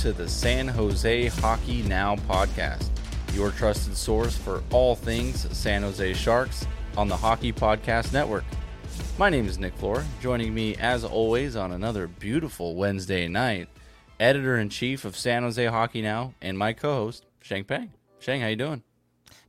To the San Jose Hockey Now podcast, your trusted source for all things San Jose Sharks on the Hockey Podcast Network. My name is Nick Flohr. Joining me, as always, on another beautiful Wednesday night, editor in chief of San Jose Hockey Now and my co-host Sheng Peng. Sheng, how you doing?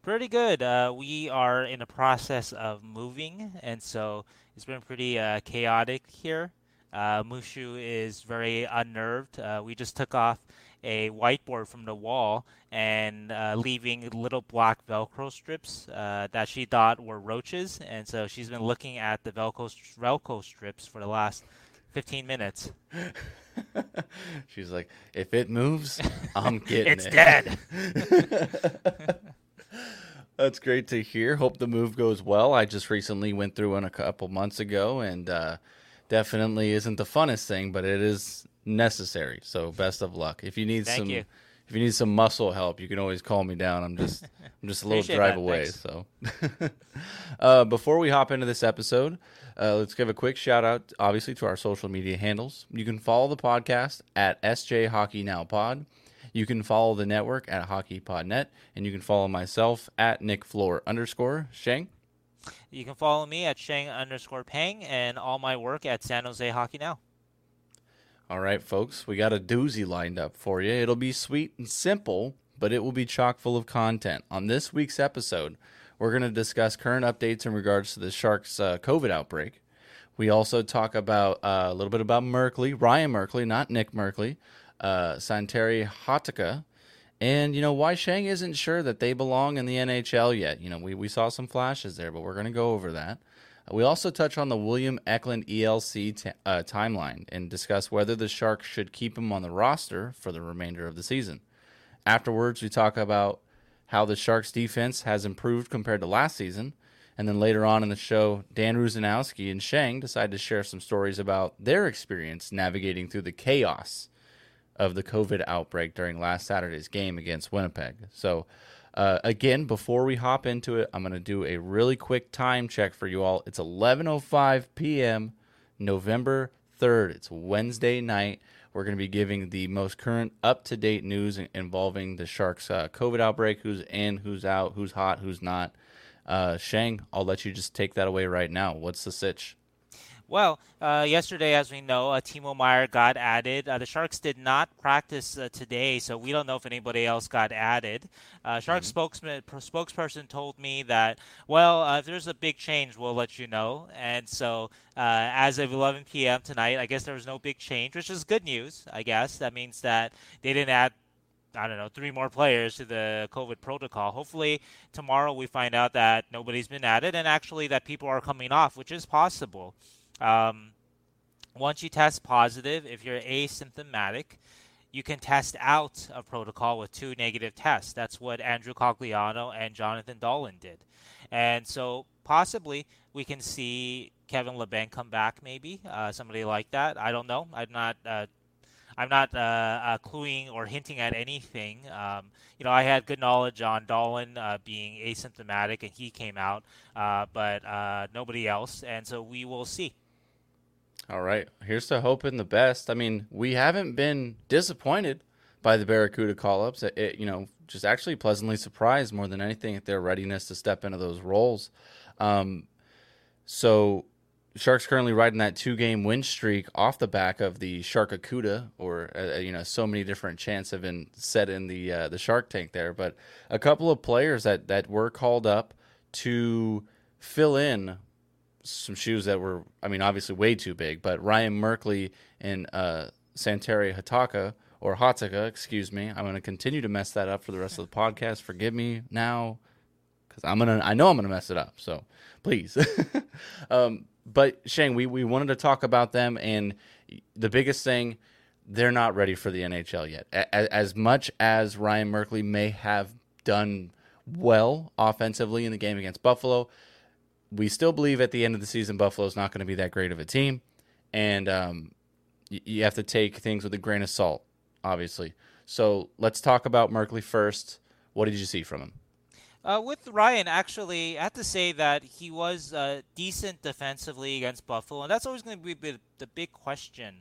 Pretty good. Uh, we are in the process of moving, and so it's been pretty uh, chaotic here. Uh, Mushu is very unnerved. Uh, we just took off a whiteboard from the wall and uh, leaving little black Velcro strips uh, that she thought were roaches, and so she's been looking at the Velcro Velcro strips for the last 15 minutes. She's like, if it moves, I'm getting it's it. dead. That's great to hear. Hope the move goes well. I just recently went through one a couple months ago, and uh, definitely isn't the funnest thing, but it is necessary. So best of luck. If you need Thank some, you. if you need some muscle help, you can always call me down. I'm just, I'm just a little Appreciate drive that. away. Thanks. So, uh, before we hop into this episode, uh, let's give a quick shout out, obviously, to our social media handles. You can follow the podcast at SJ Hockey Now Pod. You can follow the network at HockeyPodNet, and you can follow myself at Nick Flohr underscore Sheng. You can follow me at Sheng underscore Peng and all my work at San Jose Hockey Now. All right, folks, we got a doozy lined up for you. It'll be sweet and simple, but it will be chock full of content. On this week's episode, we're going to discuss current updates in regards to the Sharks' uh, COVID outbreak. We also talk about uh, a little bit about Merkley, Ryan Merkley, not Nick Merkley, uh, Santeri Hatakka, and you know why Sheng isn't sure that they belong in the NHL yet. You know, we, we saw some flashes there, but we're going to go over that. We also touch on the William Eklund ELC t- uh, timeline and discuss whether the Sharks should keep him on the roster for the remainder of the season. Afterwards, we talk about how the Sharks defense has improved compared to last season. And then later on in the show, Dan Rusanowsky and Sheng decide to share some stories about their experience navigating through the chaos of the COVID outbreak during last Saturday's game against Winnipeg. So, uh, again, before we hop into it, I'm going to do a really quick time check for you all. It's 11:05 p.m. November 3rd. It's Wednesday night. We're going to be giving the most current, up-to-date news involving the Sharks' uh, COVID outbreak. Who's in? Who's out? Who's hot? Who's not? Uh, Sheng, I'll let you just take that away right now. What's the sitch? Well, uh, yesterday, as we know, uh, Timo Meier got added. Uh, the Sharks did not practice uh, today, so we don't know if anybody else got added. Uh, Sharks spokesman pro- spokesperson told me that, well, uh, if there's a big change, we'll let you know. And so, uh, as of 11 p.m. tonight, I guess there was no big change, which is good news. I guess that means that they didn't add I don't know, three more players to the COVID protocol. Hopefully, tomorrow we find out that nobody's been added and actually that people are coming off, which is possible. Um, once you test positive, if you're asymptomatic, you can test out of protocol with two negative tests. That's what Andrew Cogliano and Jonathan Dahlen did. And so possibly we can see Kevin Labanc come back, maybe uh, somebody like that. I don't know. I'm not. Uh, I'm not uh, uh, cluing or hinting at anything. Um, you know, I had good knowledge on Dahlen uh, being asymptomatic, and he came out, uh, but nobody else. And so we will see. All right. Here's to hoping the best. I mean, we haven't been disappointed by the Barracuda call ups. It, it, you know, just actually pleasantly surprised more than anything at their readiness to step into those roles. Um, so, Sharks currently riding that two game win streak off the back of the Sharkacuda, or uh, you know, so many different chants have been set in the uh, the Shark Tank there. But a couple of players that that were called up to fill in some shoes that were, I mean, obviously way too big. But Ryan Merkley and uh, Santeri Hataka or Hataka, excuse me. I'm going to continue to mess that up for the rest of the podcast. Forgive me now, because I'm gonna. I know I'm gonna mess it up. So please. um, but Shane, we, we wanted to talk about them, and the biggest thing, they're not ready for the NHL yet. As much as Ryan Merkley may have done well offensively in the game against Buffalo, we still believe at the end of the season Buffalo's not going to be that great of a team, and um, you, you have to take things with a grain of salt, obviously. So let's talk about Merkley first. What did you see from him? Uh, with Ryan, actually, I have to say that he was uh, decent defensively against Buffalo, and that's always going to be the, the big question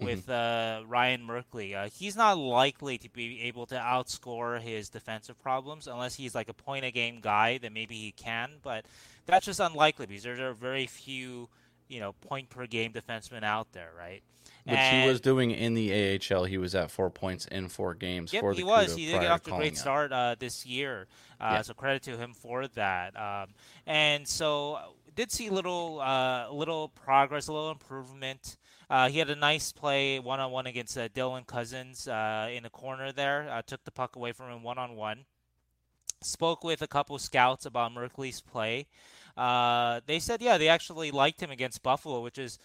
with mm-hmm. uh, Ryan Merkley. Uh, he's not likely to be able to outscore his defensive problems unless he's like a point a game guy. Then maybe he can, but that's just unlikely because there are very few, you know, point per game defensemen out there, right? Which and, he was doing in the AHL. He was at four points in four games yep, for the he was. He did get off to a great start uh, this year. Uh, yeah. So credit to him for that. Um, and so did see little uh, little progress, a little improvement. Uh, he had a nice play one on one against uh, Dylan Cozens uh, in the corner there. Uh, took the puck away from him one on one. Spoke with a couple scouts about Merkley's play. Uh, they said, yeah, they actually liked him against Buffalo, which is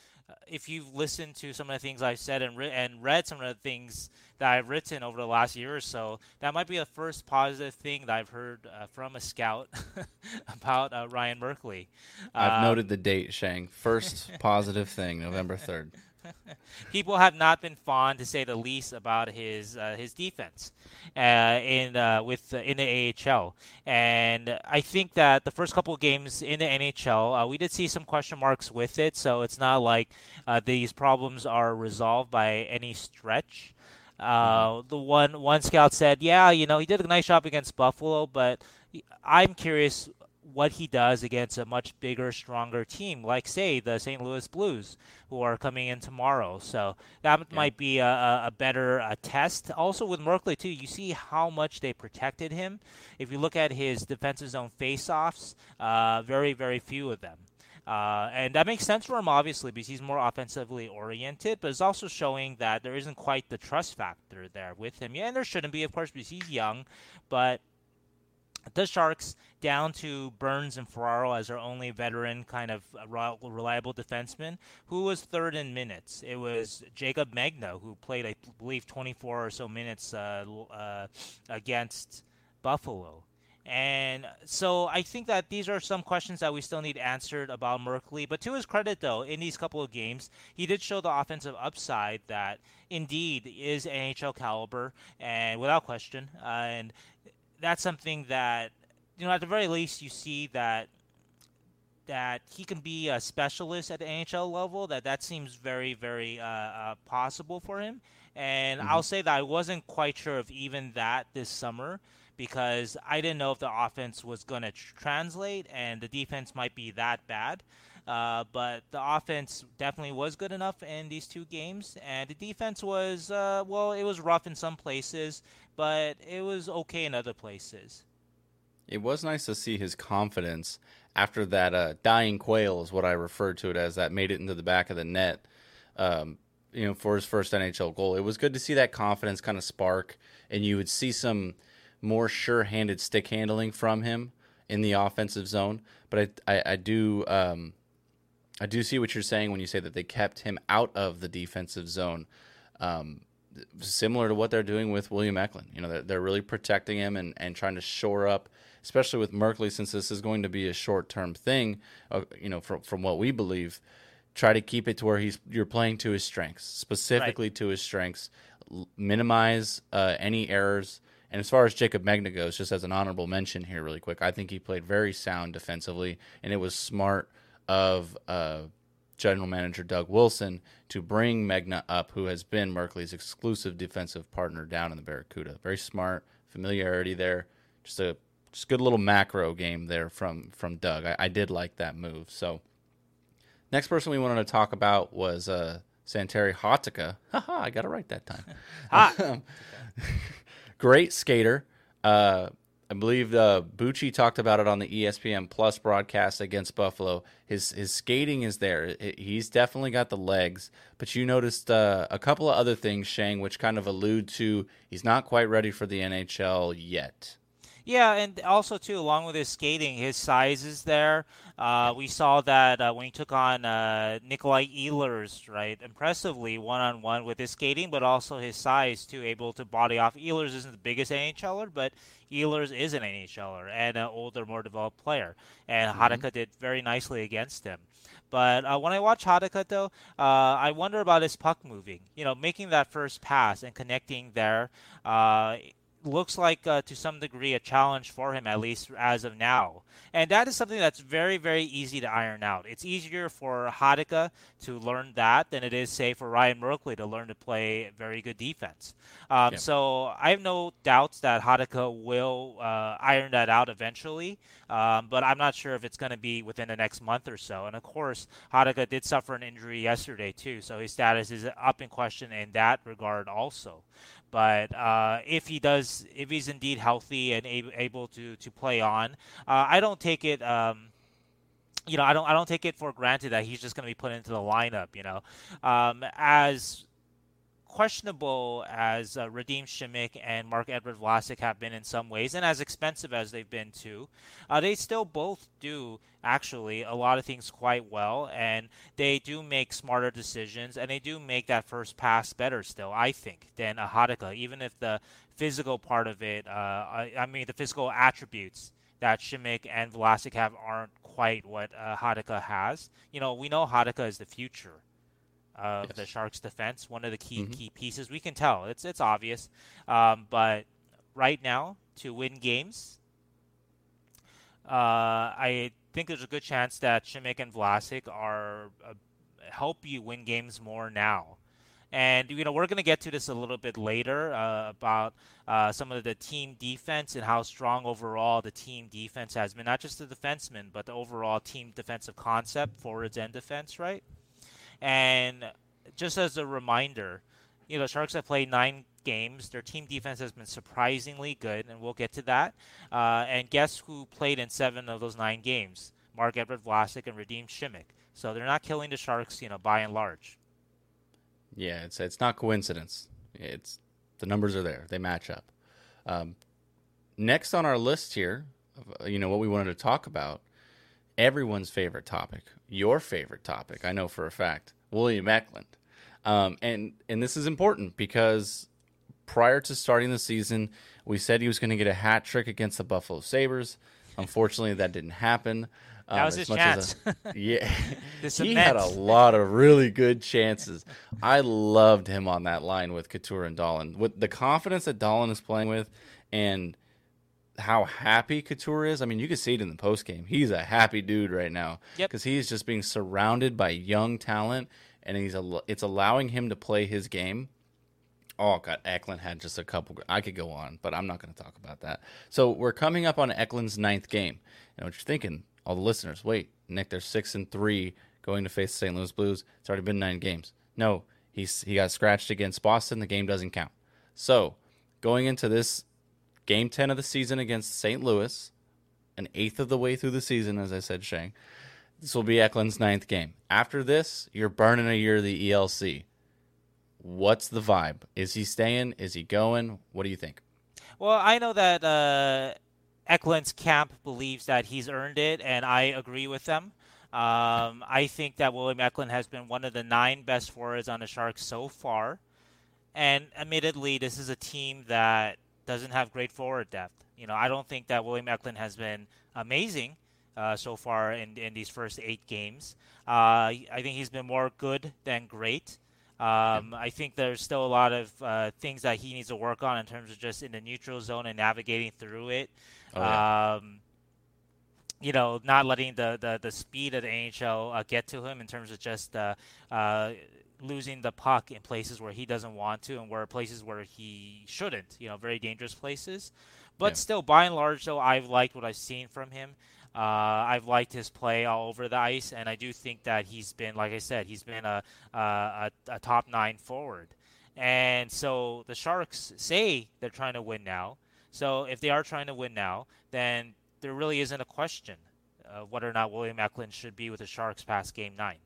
if you've listened to some of the things I've said and, re- and read some of the things that I've written over the last year or so, that might be the first positive thing that I've heard uh, from a scout about uh, Ryan Merkley. I've um, noted the date, Sheng. First positive thing, November 3rd. people have not been fond, to say the least, about his uh, his defense uh, in uh, with uh, in the AHL. And I think that the first couple of games in the NHL, uh, we did see some question marks with it. So it's not like uh, these problems are resolved by any stretch. Mm-hmm. the one one scout said, "Yeah, you know, he did a nice job against Buffalo, but I'm curious what he does against a much bigger, stronger team, like say the St. Louis Blues, who are coming in tomorrow. So that yeah. might be a, a better a test. Also with Merkley too, you see how much they protected him. If you look at his defensive zone faceoffs, uh, very very few of them. Uh, and that makes sense for him, obviously, because he's more offensively oriented, but it's also showing that there isn't quite the trust factor there with him. Yeah, and there shouldn't be, of course, because he's young, but the Sharks down to Burns and Ferraro as their only veteran kind of reliable defenseman, who was third in minutes. It was Jaycob Megna who played, I believe, 24 or so minutes uh, uh, against Buffalo. And so I think that these are some questions that we still need answered about Merkley. But to his credit, though, in these couple of games, he did show the offensive upside that indeed is NHL caliber, and without question. Uh, and that's something that you know at the very least you see that that he can be a specialist at the NHL level. That that seems very very uh, uh, possible for him. And mm-hmm. I'll say that I wasn't quite sure of even that this summer because I didn't know if the offense was going to tr- translate and the defense might be that bad. Uh, but the offense definitely was good enough in these two games, and the defense was uh, well, it was rough in some places, but it was okay in other places. It was nice to see his confidence after that uh, dying quail is what I referred to it as that made it into the back of the net. Um, you know, for his first NHL goal, it was good to see that confidence kind of spark, and you would see some more sure-handed stick handling from him in the offensive zone. But I, I, I do, um, I do see what you're saying when you say that they kept him out of the defensive zone. Um, similar to what they're doing with William Eklund. You know, they're, they're really protecting him and, and trying to shore up, especially with Merkley, since this is going to be a short term thing. Uh, you know, from from what we believe, try to keep it to where he's you're playing to his strengths, specifically right. to his strengths. L- minimize uh, any errors. And as far as Jaycob Megna goes, just as an honorable mention here, really quick, I think he played very sound defensively, and it was smart of uh, general manager Doug Wilson to bring Megna up, who has been Merkley's exclusive defensive partner down in the Barracuda. Very smart, familiarity there. Just a just good little macro game there from from Doug. I, I did like that move. So next person we wanted to talk about was uh, Santeri Hatakka. Haha, I got it right that time. ah. Great skater. Uh, I believe uh, Bucci talked about it on the ESPN Plus broadcast against Buffalo. His his skating is there. He's definitely got the legs. But you noticed uh, a couple of other things, Sheng, which kind of allude to he's not quite ready for the NHL yet. Yeah, and also too, along with his skating, his size is there. Uh, we saw that uh, when he took on uh, Nikolai Ehlers, right, impressively one on one with his skating, but also his size too, able to body off. Ehlers isn't the biggest NHLer, but Ehlers is an NHLer and an older, more developed player, and mm did very nicely against him. But uh, when I watch Hatakka, though, uh, I wonder about his puck moving. You know, making that first pass and connecting there. Uh, looks like uh, to some degree a challenge for him at least as of now. And that is something that's very very easy to iron out. It's easier for Hatakka to learn that than it is say for Ryan Merkley to learn to play very good defense. Um, yeah. so I have no doubts that Hatakka will uh, iron that out eventually um, but I'm not sure if it's going to be within the next month or so. And of course Hatakka did suffer an injury yesterday too so his status is up in question in that regard also but uh, if he does, if he's indeed healthy and able, able to to play on, uh, I don't take it. Um, you know, I don't I don't take it for granted that he's just going to be put into the lineup. You know, um, as questionable as uh, Radim Simek and Marc-Edouard Vlasic have been in some ways, and as expensive as they've been too, uh, they still both do actually a lot of things quite well, and they do make smarter decisions, and they do make that first pass better still, I think, than a Hatakka, even if the physical part of it, uh, I, I, mean, the physical attributes that Simek and Vlasic have aren't quite what uh, Hatakka has. You know, we know Hatakka is the future of yes. the Sharks' defense. One of the key mm-hmm. key pieces. We can tell it's it's obvious, um, but right now to win games, uh, I think there's a good chance that Simek and Vlasic are uh, help you win games more now. And you know we're going to get to this a little bit later uh, about uh, some of the team defense and how strong overall the team defense has been. Not just the defensemen, but the overall team defensive concept, forwards and defense, right? And just as a reminder, you know, Sharks have played nine games. Their team defense has been surprisingly good, and we'll get to that. Uh, and guess who played in seven of those nine games? Marc-Edouard Vlasic and Radim Simek. So they're not killing the Sharks, you know, by and large. Yeah, it's it's not coincidence. It's the numbers are there; they match up. Um, next on our list here, you know what we wanted to talk about everyone's favorite topic, your favorite topic, I know for a fact, William Eklund. Um, and and this is important because prior to starting the season, we said he was going to get a hat trick against the Buffalo Sabres. Unfortunately, that didn't happen. Um, that was his chance. A, yeah, he had a lot of really good chances. I loved him on that line with Couture and Dahlen. With the confidence that Dahlen is playing with, and how happy Couture is. I mean, you can see it in the post game. He's a happy dude right now because yep. he's just being surrounded by young talent, and he's a, it's allowing him to play his game. Oh God, Eklund had just a couple. I could go on, but I'm not going to talk about that. So we're coming up on Eklund's ninth game. And what you're thinking, all the listeners. Wait, Nick, they're six and three going to face the St. Louis Blues. It's already been nine games. No, he's he got scratched against Boston. The game doesn't count. So going into this game 10 of the season against St. Louis, an eighth of the way through the season, as I said, Sheng. This will be Eklund's ninth game. After this, you're burning a year of the ELC. What's the vibe? Is he staying? Is he going? What do you think? Well, I know that uh, Eklund's camp believes that he's earned it, and I agree with them. Um, I think that William Eklund has been one of the nine best forwards on the Sharks so far. And admittedly, this is a team that doesn't have great forward depth. You know, I don't think that William Eklund has been amazing uh, so far in, in these first eight games. Uh, I think he's been more good than great. Um, I think there's still a lot of uh, things that he needs to work on in terms of just in the neutral zone and navigating through it. Oh, yeah. um, you know, not letting the, the, the speed of the NHL uh, get to him in terms of just uh, uh, losing the puck in places where he doesn't want to and where places where he shouldn't, you know, very dangerous places. But yeah. still, by and large, though, I've liked what I've seen from him. Uh, I've liked his play all over the ice, and I do think that he's been, like I said, he's been a, a, a top nine forward. And so the Sharks say they're trying to win now. So if they are trying to win now, then there really isn't a question uh, whether or not William Eklund should be with the Sharks past game nine.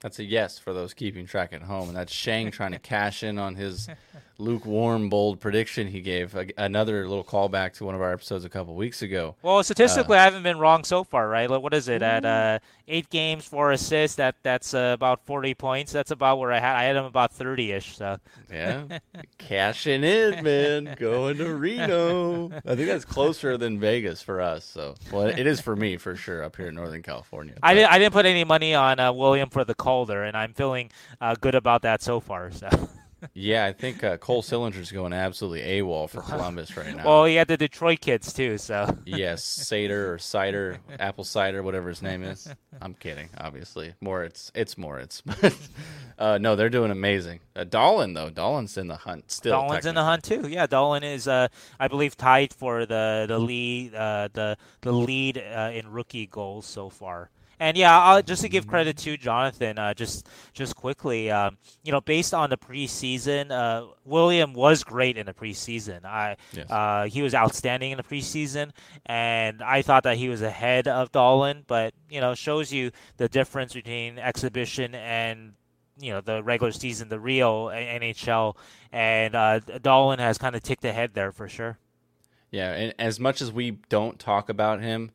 That's a yes for those keeping track at home, and that's Sheng trying to cash in on his lukewarm, bold prediction he gave. Another little callback to one of our episodes a couple weeks ago. Well, statistically, uh, I haven't been wrong so far, right? Like, what is it at uh, eight games, four assists? That that's uh, about forty points. That's about where I had. I had him about thirty ish. So yeah, cashing in, man. Going to Reno. I think that's closer than Vegas for us. So, well, it is for me for sure up here in Northern California. I didn't. I didn't put any money on uh, William for the And I'm feeling uh, good about that so far. So yeah, I think uh, Cole Sillinger's going absolutely AWOL for Columbus right now. well, he had the Detroit kids too, so. yes, Cider or Cider, Apple Cider, whatever his name is. I'm kidding, obviously. Moritz, it's Moritz. uh, no, they're doing amazing. Uh, Dahlen though, Dahlen's in the hunt still. Dahlen's in the hunt too. Yeah, Dahlen is, uh, I believe, tied for the the lead uh, the the lead uh, in rookie goals so far. And yeah, I'll, just to give credit to Jonathan, uh, just just quickly, um, you know, based on the preseason, uh, William was great in the preseason. I yes. uh, he was outstanding in the preseason, and I thought that he was ahead of Dahlen. But you know, shows you the difference between exhibition and you know the regular season, the real NHL, and uh, Dahlen has kind of ticked ahead there for sure. Yeah, and as much as we don't talk about him,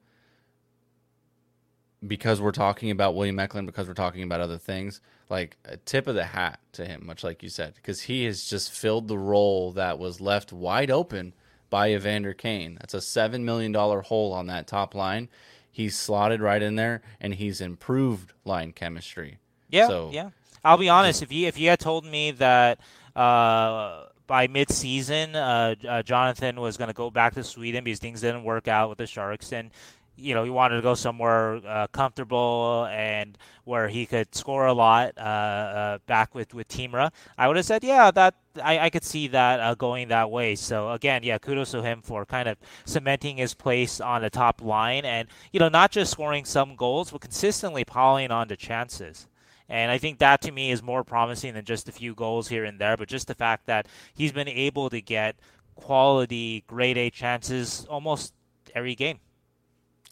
because we're talking about William Eklund, because we're talking about other things, like a tip of the hat to him, much like you said, because he has just filled the role that was left wide open by Evander Kane. That's a $7 million hole on that top line. He's slotted right in there, and he's improved line chemistry. Yeah, so, yeah. I'll be honest. If you if you had told me that uh, by mid-season, uh, uh, Jonathan was going to go back to Sweden because things didn't work out with the Sharks, and you know, he wanted to go somewhere uh, comfortable and where he could score a lot uh, uh, back with with Timra. I would have said, yeah, that I, I could see that uh, going that way. So again, yeah, kudos to him for kind of cementing his place on the top line and you know not just scoring some goals, but consistently piling on the chances. And I think that to me is more promising than just a few goals here and there, but just the fact that he's been able to get quality grade A chances almost every game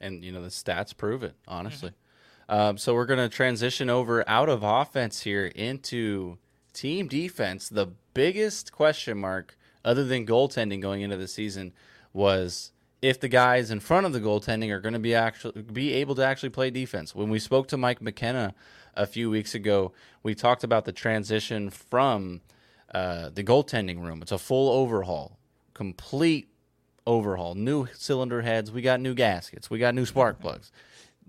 and you know the stats prove it. Honestly, mm-hmm. um, so we're going to transition over out of offense here into team defense. The biggest question mark, other than goaltending going into the season, was if the guys in front of the goaltending are going to be actually be able to actually play defense. When we spoke to Mike McKenna a few weeks ago, we talked about the transition from uh, the goaltending room. It's a full overhaul, complete overhaul, new cylinder heads. We got new gaskets. We got new spark plugs.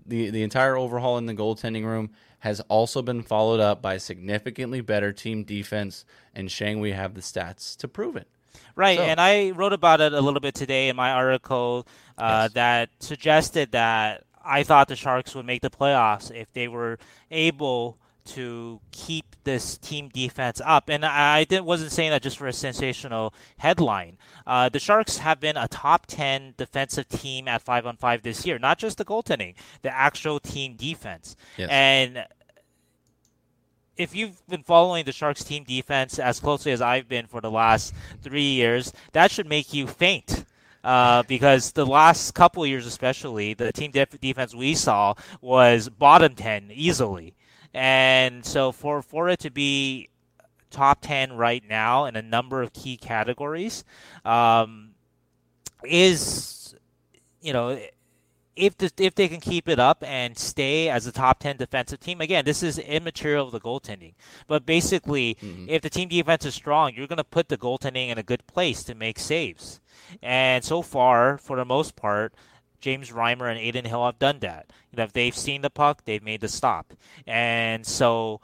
The the entire overhaul in the goaltending room has also been followed up by significantly better team defense, and Sheng we have the stats to prove it. Right, so. and I wrote about it a little bit today in my article uh, yes. that suggested that I thought the Sharks would make the playoffs if they were able to keep this team defense up. And I did, wasn't saying that just for a sensational headline. Uh, the Sharks have been a top 10 defensive team at 5 on 5 this year, not just the goaltending, the actual team defense. Yes. And if you've been following the Sharks team defense as closely as I've been for the last three years, that should make you faint. Uh, because the last couple years, especially, the team def- defense we saw was bottom 10 easily. And so for for it to be top 10 right now in a number of key categories um, is you know if the, if they can keep it up and stay as a top 10 defensive team again this is immaterial of the goaltending but basically mm-hmm. if the team defense is strong you're going to put the goaltending in a good place to make saves and so far for the most part James Reimer and Adin Hill have done that. You know, if they've seen the puck, they've made the stop. And so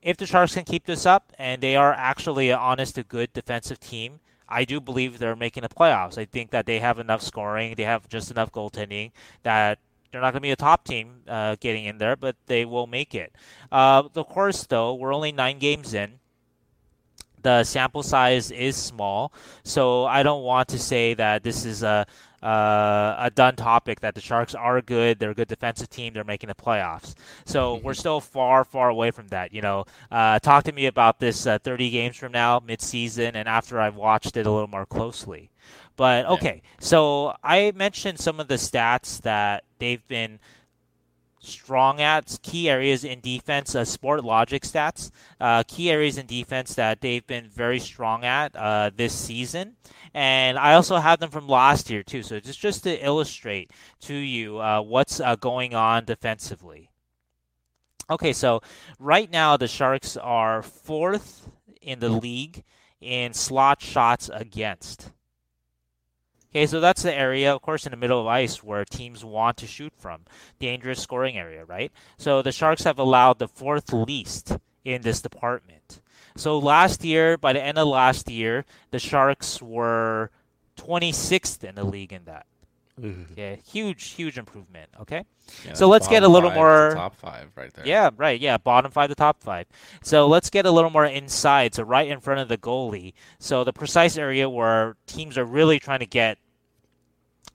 if the Sharks can keep this up and they are actually an honest to good defensive team, I do believe they're making the playoffs. I think that they have enough scoring, they have just enough goaltending that they're not going to be a top team uh, getting in there, but they will make it. Uh, of course, though, we're only nine games in. The sample size is small, so I don't want to say that this is a uh, a done topic that the Sharks are good. They're a good defensive team. They're making the playoffs. So mm-hmm. we're still far, far away from that. You know, uh, talk to me about this uh, 30 games from now, mid-season, and after I've watched it a little more closely. But okay, yeah. so I mentioned some of the stats that they've been strong at key areas in defense uh, Sportlogiq stats. Uh, key areas in defense that they've been very strong at uh, this season. And i also have them from last year too. So just just to illustrate to you uh, what's uh, going on defensively. Okay so right now the sharks are fourth in the league in slot shots against Okay, so that's the area, of course, in the middle of ice where teams want to shoot from. Dangerous scoring area, right? So the Sharks have allowed the fourth least in this department. So last year, by the end of last year, the Sharks were 26th in the league in that. Okay, huge, huge improvement. Okay, Yeah, so let's get a little more. top five right there. Yeah, right. Yeah, bottom five to top five. So let's get a little more inside. So right in front of the goalie. So the precise area where teams are really trying to get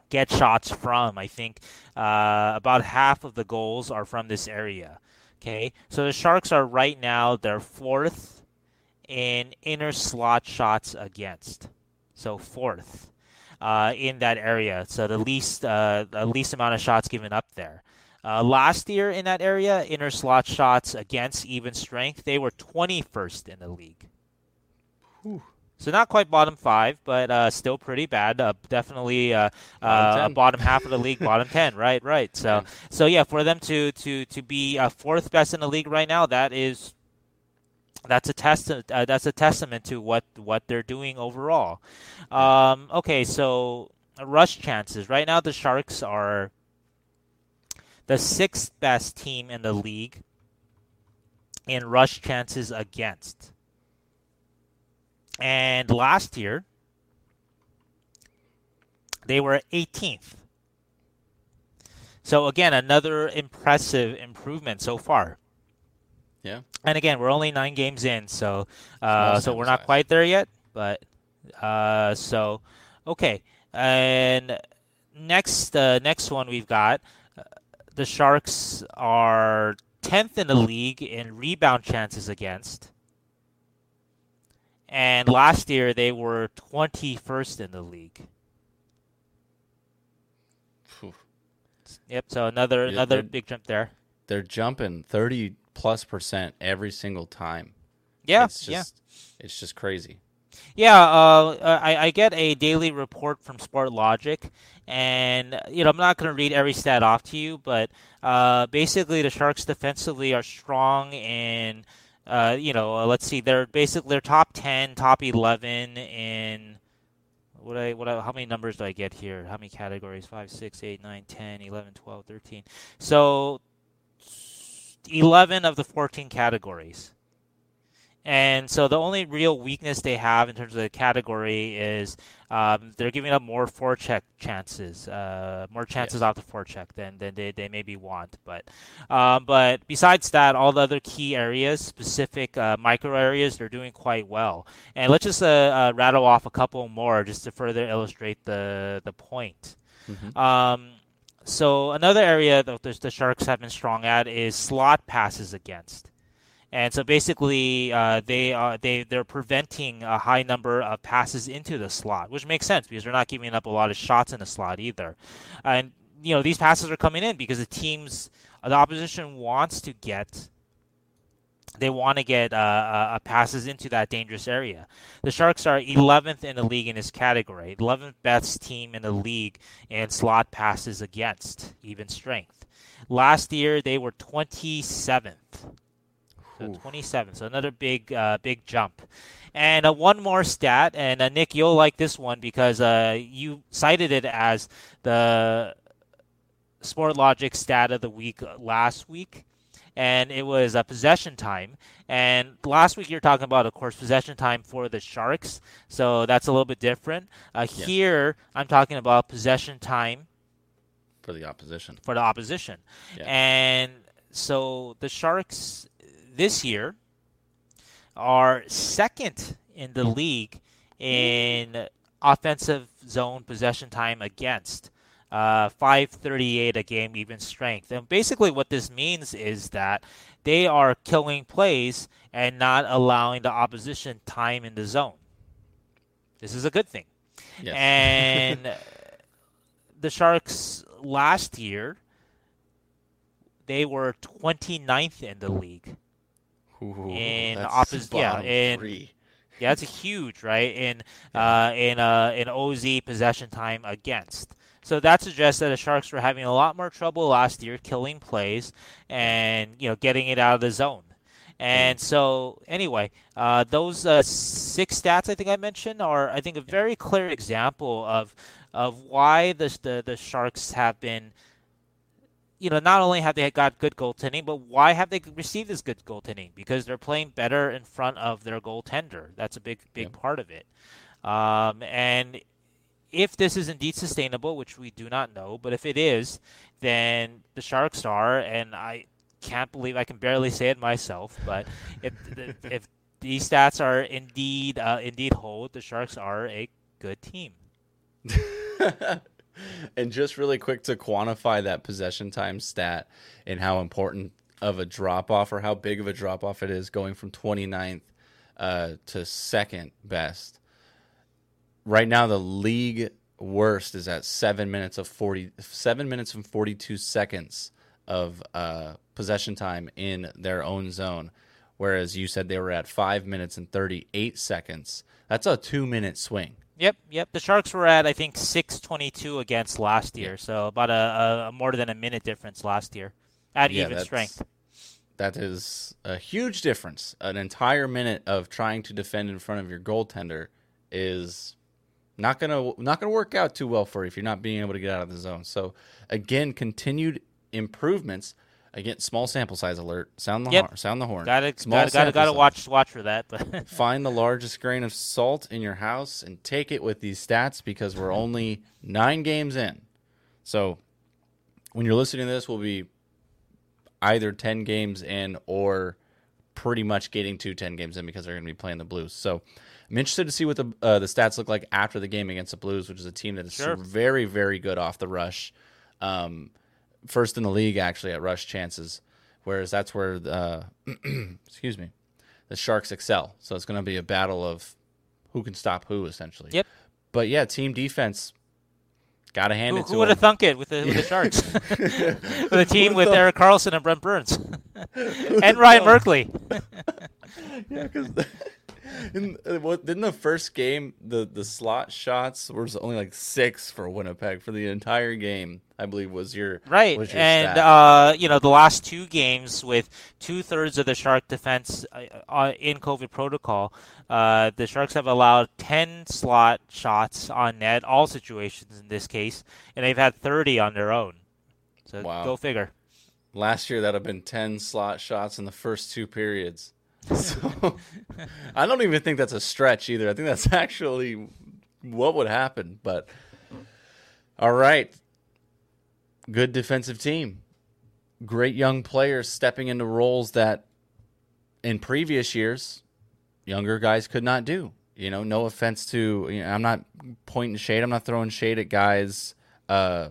get shots from. I think uh, about half of the goals are from this area. Okay, so the Sharks are right now they're fourth in inner slot shots against. So fourth uh, in that area. So the least uh, the least amount of shots given up there. Uh, last year in that area, inner slot shots against even strength, they were 21st in the league. So not quite bottom five, but uh, still pretty bad. Uh, definitely uh, Bottom uh, 10. bottom half of the league, bottom ten. Right, right. So, Yeah. so yeah, for them to to to be uh, fourth best in the league right now, that is that's a test. Uh, that's a testament to what what they're doing overall. Um, okay, so rush chances right now, the Sharks are the sixth best team in the league in rush chances against. And last year, they were 18th. So again, another impressive improvement so far. Yeah. And again, we're only nine games in, so uh, so we're not size. quite there yet. But uh, so okay, and next uh, next one we've got uh, the Sharks are tenth in the league in rebound chances against, and last year they were twenty first in the league. Phew. Yep. So another Yeah, another big jump there. They're jumping 30 plus percent every single time. Yeah. It's yeah. just, It's just crazy. Yeah, uh, I, I get a daily report from Sportlogiq, and you know I'm not going to read every stat off to you, but uh, basically the Sharks defensively are strong in, uh, you know, uh, let's see, they're basically they're top ten, top eleven in. What I what I, how many numbers do I get here? How many categories? 5, 6, 8, 9, 10, 11, 12, 13. So 11 of the 14 categories. And so the only real weakness they have in terms of the category is um, they're giving up more forecheck chances, uh, more chances off the forecheck than, than they, they maybe want. But um, but besides that, all the other key areas, specific uh, micro areas, they're doing quite well. And let's just uh, uh, rattle off a couple more just to further illustrate the the point. Mhm. Um, so another area that the, Sharks have been strong at is slot passes against. And so basically, uh, they are they they're preventing a high number of passes into the slot, which makes sense because they're not giving up a lot of shots in the slot either. And you know these passes are coming in because the teams, the opposition wants to get, they want to get uh, uh, passes into that dangerous area. The Sharks are 11th in the league in this category, 11th best team in the league in slot passes against even strength. Last year they were 27th. So 27. So another big, uh, big jump. And uh, one more stat, and uh, Nick, you'll like this one because uh, you cited it as the Sportlogiq stat of the week uh, last week, and it was a possession time. And last week you're talking about, of course, possession time for the Sharks, so that's a little bit different. Uh, Yeah. Here I'm talking about possession time For the opposition. for the opposition. Yeah. And so the Sharks this year are second in the league in offensive zone possession time against. Uh, 538 a game, even strength. And basically, what this means is that they are killing plays and not allowing the opposition time in the zone. This is a good thing. Yes. And the Sharks last year, they were 29th in the league. Ooh, In opposite- yeah, in- three. Yeah, that's a huge right in uh, in uh, in OZ possession time against. So that suggests that the Sharks were having a lot more trouble last year killing plays and you know getting it out of the zone. And so anyway, uh, those uh, six stats I think I mentioned are I think a very clear example of of why the the, the Sharks have been you know, not only have they got good goaltending, but why have they received this good goaltending? Because they're playing better in front of their goaltender. That's a big, big Yep. part of it. Um, and if this is indeed sustainable, which we do not know, but if it is, then the Sharks are, and I can't believe I can barely say it myself, but if if these stats are indeed uh, indeed hold, the Sharks are a good team. and just really quick to quantify that possession time stat and how important of a drop off or how big of a drop off it is going from 29th uh, to second best. Right now, the league worst is at seven minutes of 40, seven minutes and 42 seconds of uh, possession time in their own zone. Whereas you said they were at five minutes and 38 seconds. That's a two minute swing. Yep, yep. The Sharks were at I think 622 against last year, so about a, a more than a minute difference last year at Yeah, even strength. That is a huge difference. An entire minute of trying to defend in front of your goaltender is not gonna not gonna work out too well for you if you're not being able to get out of the zone. So again, continued improvements. Again, small sample size alert. Sound the Yep. horn. Sound the horn. Got to Small got to got to watch watch for that. But Find the largest grain of salt in your house and take it with these stats because we're only nine games in. So when you're listening to this, we'll be either 10 games in or pretty much getting to 10 games in because they're going to be playing the Blues. So I'm interested to see what the uh, the stats look like after the game against the Blues, which is a team that is Sure. very, very good off the rush. Um, first in the league, actually, at rush chances, whereas that's where, uh, excuse me, the Sharks excel. So it's going to be a battle of who can stop who, essentially. Yep. But yeah, team defense, got to hand who, it to who would have thunk it with the, with the Sharks? with a team with Erik Karlsson and Brent Burns and Ryan Merkley. Yeah, because in uh, what didn't the first game the the slot shots was only like six for Winnipeg for the entire game. I believe was your Right, was your and uh, you know the last two games with two thirds of the Shark defense uh, uh, in COVID protocol, uh, the Sharks have allowed ten slot shots on net, all situations in this case, and they've had thirty on their own. So Wow. go figure. last year that'd have been ten slot shots in the first two periods. So I don't even think that's a stretch either. I think that's actually what would happen. But all right, good defensive team, great young players stepping into roles that in previous years younger guys could not do. You know, no offense to you know, I'm not pointing shade. I'm not throwing shade at guys. Uh,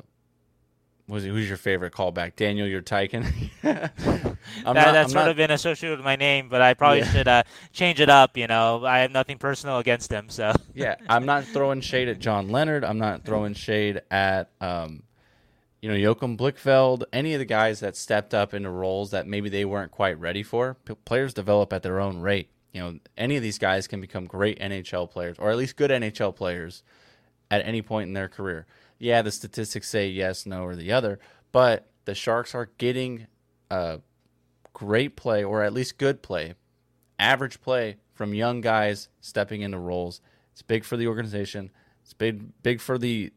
was who's your favorite callback? Daniel, you're Tyken. I'm that, not- that's I'm sort not- of been associated with my name, but I probably Yeah. should uh, change it up. You know, I have nothing personal against him, so yeah, I'm not throwing shade at John Leonard. I'm not throwing shade at um, you know, Joachim Blichfeld, any of the guys that stepped up into roles that maybe they weren't quite ready for. P- players develop at their own rate. You know, any of these guys can become great NHL players, or at least good NHL players, at any point in their career. Yeah, the statistics say yes, no, or the other, but the Sharks are getting uh, great play, or at least good play, average play from young guys stepping into roles. It's big for the organization. It's big big for the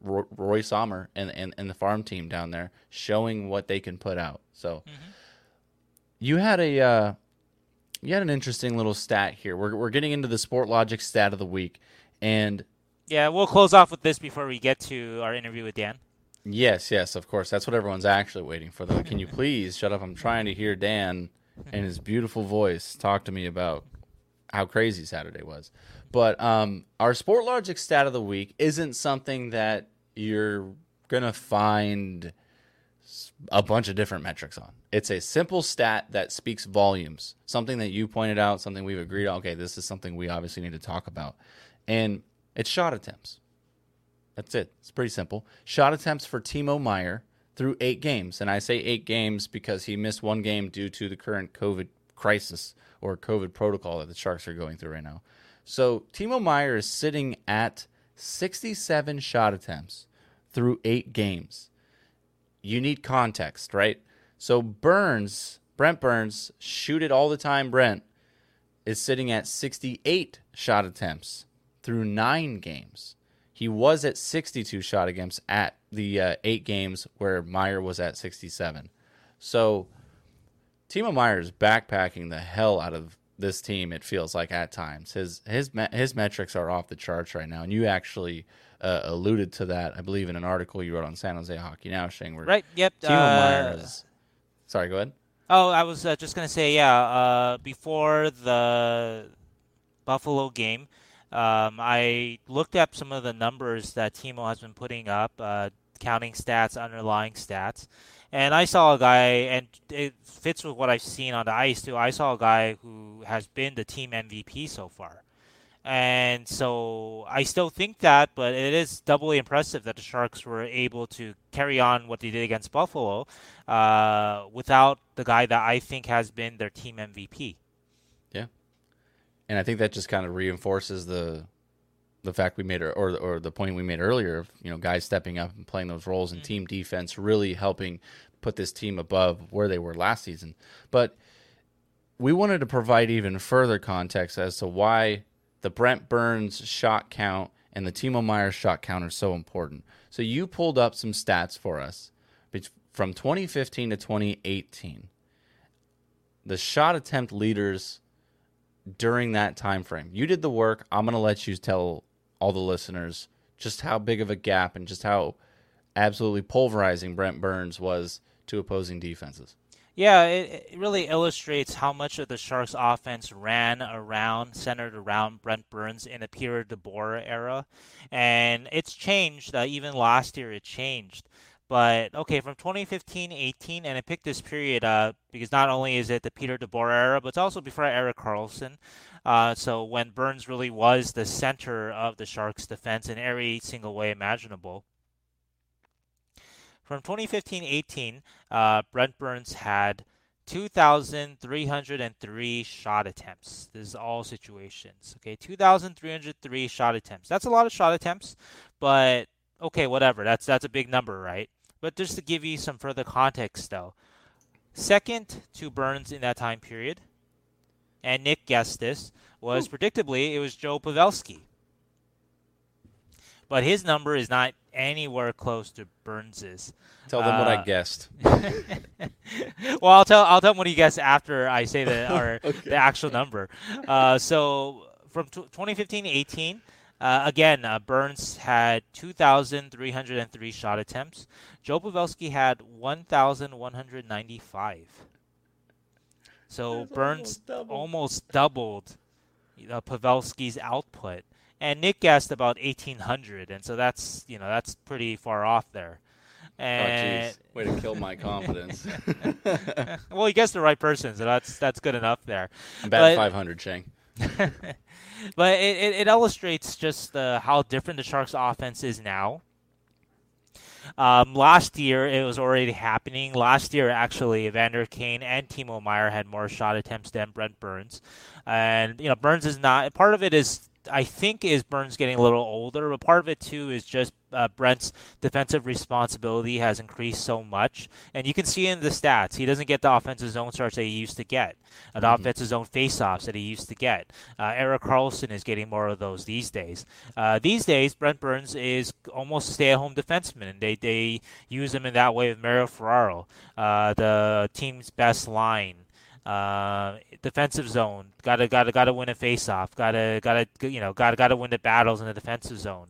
Ro- Roy Sommer and, and, and the farm team down there, showing what they can put out. So you had a uh, you had an interesting little stat here. We're we're getting into the Sportlogiq stat of the week, and yeah, we'll close off with this before we get to our interview with Dan. Yes, yes, of course. That's what everyone's actually waiting for. Though, can you please shut up? I'm trying to hear Dan and his beautiful voice talk to me about how crazy Saturday was. But um, our Sportlogiq stat of the week isn't something that you're gonna find a bunch of different metrics on. It's a simple stat that speaks volumes. Something that you pointed out, something we've agreed on. Okay, this is something we obviously need to talk about, and it's shot attempts. That's it. It's pretty simple. Shot attempts for Timo Meier through eight games. And I say eight games because he missed one game due to the current COVID crisis or COVID protocol that the Sharks are going through right now. So Timo Meier is sitting at 67 shot attempts through eight games. You need context, right? So Burns, Brent Burns, shoot it all the time, Brent, is sitting at 68 shot attempts through nine games. He was at 62 shot attempts at the uh, eight games where Meier was at 67. So Timo Meier is backpacking the hell out of this team. It feels like at times his his his metrics are off the charts right now, and you actually uh, alluded to that, I believe, in an article you wrote on San Jose Hockey Now, Sheng. Where right? Yep. Timo uh, Meier is. Sorry, go ahead. Oh, I was uh, just gonna say, yeah. Uh, before the Buffalo game, um, I looked up some of the numbers that Timo has been putting up, uh, counting stats, underlying stats, and I saw a guy, and it fits with what I've seen on the ice too. I saw a guy who has been the team MVP so far. And so I still think that, but it is doubly impressive that the Sharks were able to carry on what they did against Buffalo uh, without the guy that I think has been their team MVP. Yeah, and I think that just kind of reinforces the the fact we made or or the point we made earlier of you know guys stepping up and playing those roles and mm-hmm. team defense really helping put this team above where they were last season. But we wanted to provide even further context as to why the Brent Burns shot count and the Timo Meier shot count are so important. So you pulled up some stats for us from 2015 to 2018. The shot attempt leaders during that time frame. You did the work. I'm going to let you tell all the listeners just how big of a gap and just how absolutely pulverizing Brent Burns was to opposing defenses. Yeah, it, it, really illustrates how much of the Sharks' offense ran around, centered around Brent Burns in the Peter DeBoer era. And it's changed. Uh, even last year, it changed. But okay, from 2015 18, and I picked this period uh, because not only is it the Peter DeBoer era, but it's also before Erik Karlsson. Uh, so when Burns really was the center of the Sharks' defense in every single way imaginable. From 2015-18, uh, Brent Burns had 2,303 shot attempts. This is all situations. Okay, 2,303 shot attempts. That's a lot of shot attempts, but okay, whatever. That's that's a big number, right? But just to give you some further context, though, second to Burns in that time period, and Nick guessed this, was Ooh. predictably it was Joe Pavelski. But his number is not anywhere close to Burns's. Tell them uh, what I uh, guessed. well, I'll tell I'll tell them what he guessed after I say the or okay. the actual number. Uh, so from t- 2015 18, uh, again, uh, Burns had 2,303 shot attempts. Joe Pavelski had 1,195. So That's Burns almost, almost doubled uh, Pavelski's output and Nick guessed about 1800, and so that's you know that's pretty far off there. Oh, and oh, way to kill my confidence. well, he guessed the right person, so that's that's good enough there. I'm batting 500, Sheng. but it, it, it, illustrates just how different the Sharks' offense is now. Um, last year, it was already happening. Last year, actually, Evander Kane and Timo Meier had more shot attempts than Brent Burns. And, you know, Burns is not, part of it is I think is Burns getting a little older, but part of it too is just uh, Brent's defensive responsibility has increased so much, and you can see in the stats he doesn't get the offensive zone starts that he used to get, uh, the mm-hmm. offensive zone faceoffs that he used to get. Uh, Erik Karlsson is getting more of those these days. Uh, these days, Brent Burns is almost a stay-at-home defenseman, and they they use him in that way with Mario Ferraro, uh, the team's best line. Uh, defensive zone. Gotta gotta gotta win a face-off. Gotta gotta you know gotta gotta win the battles in the defensive zone.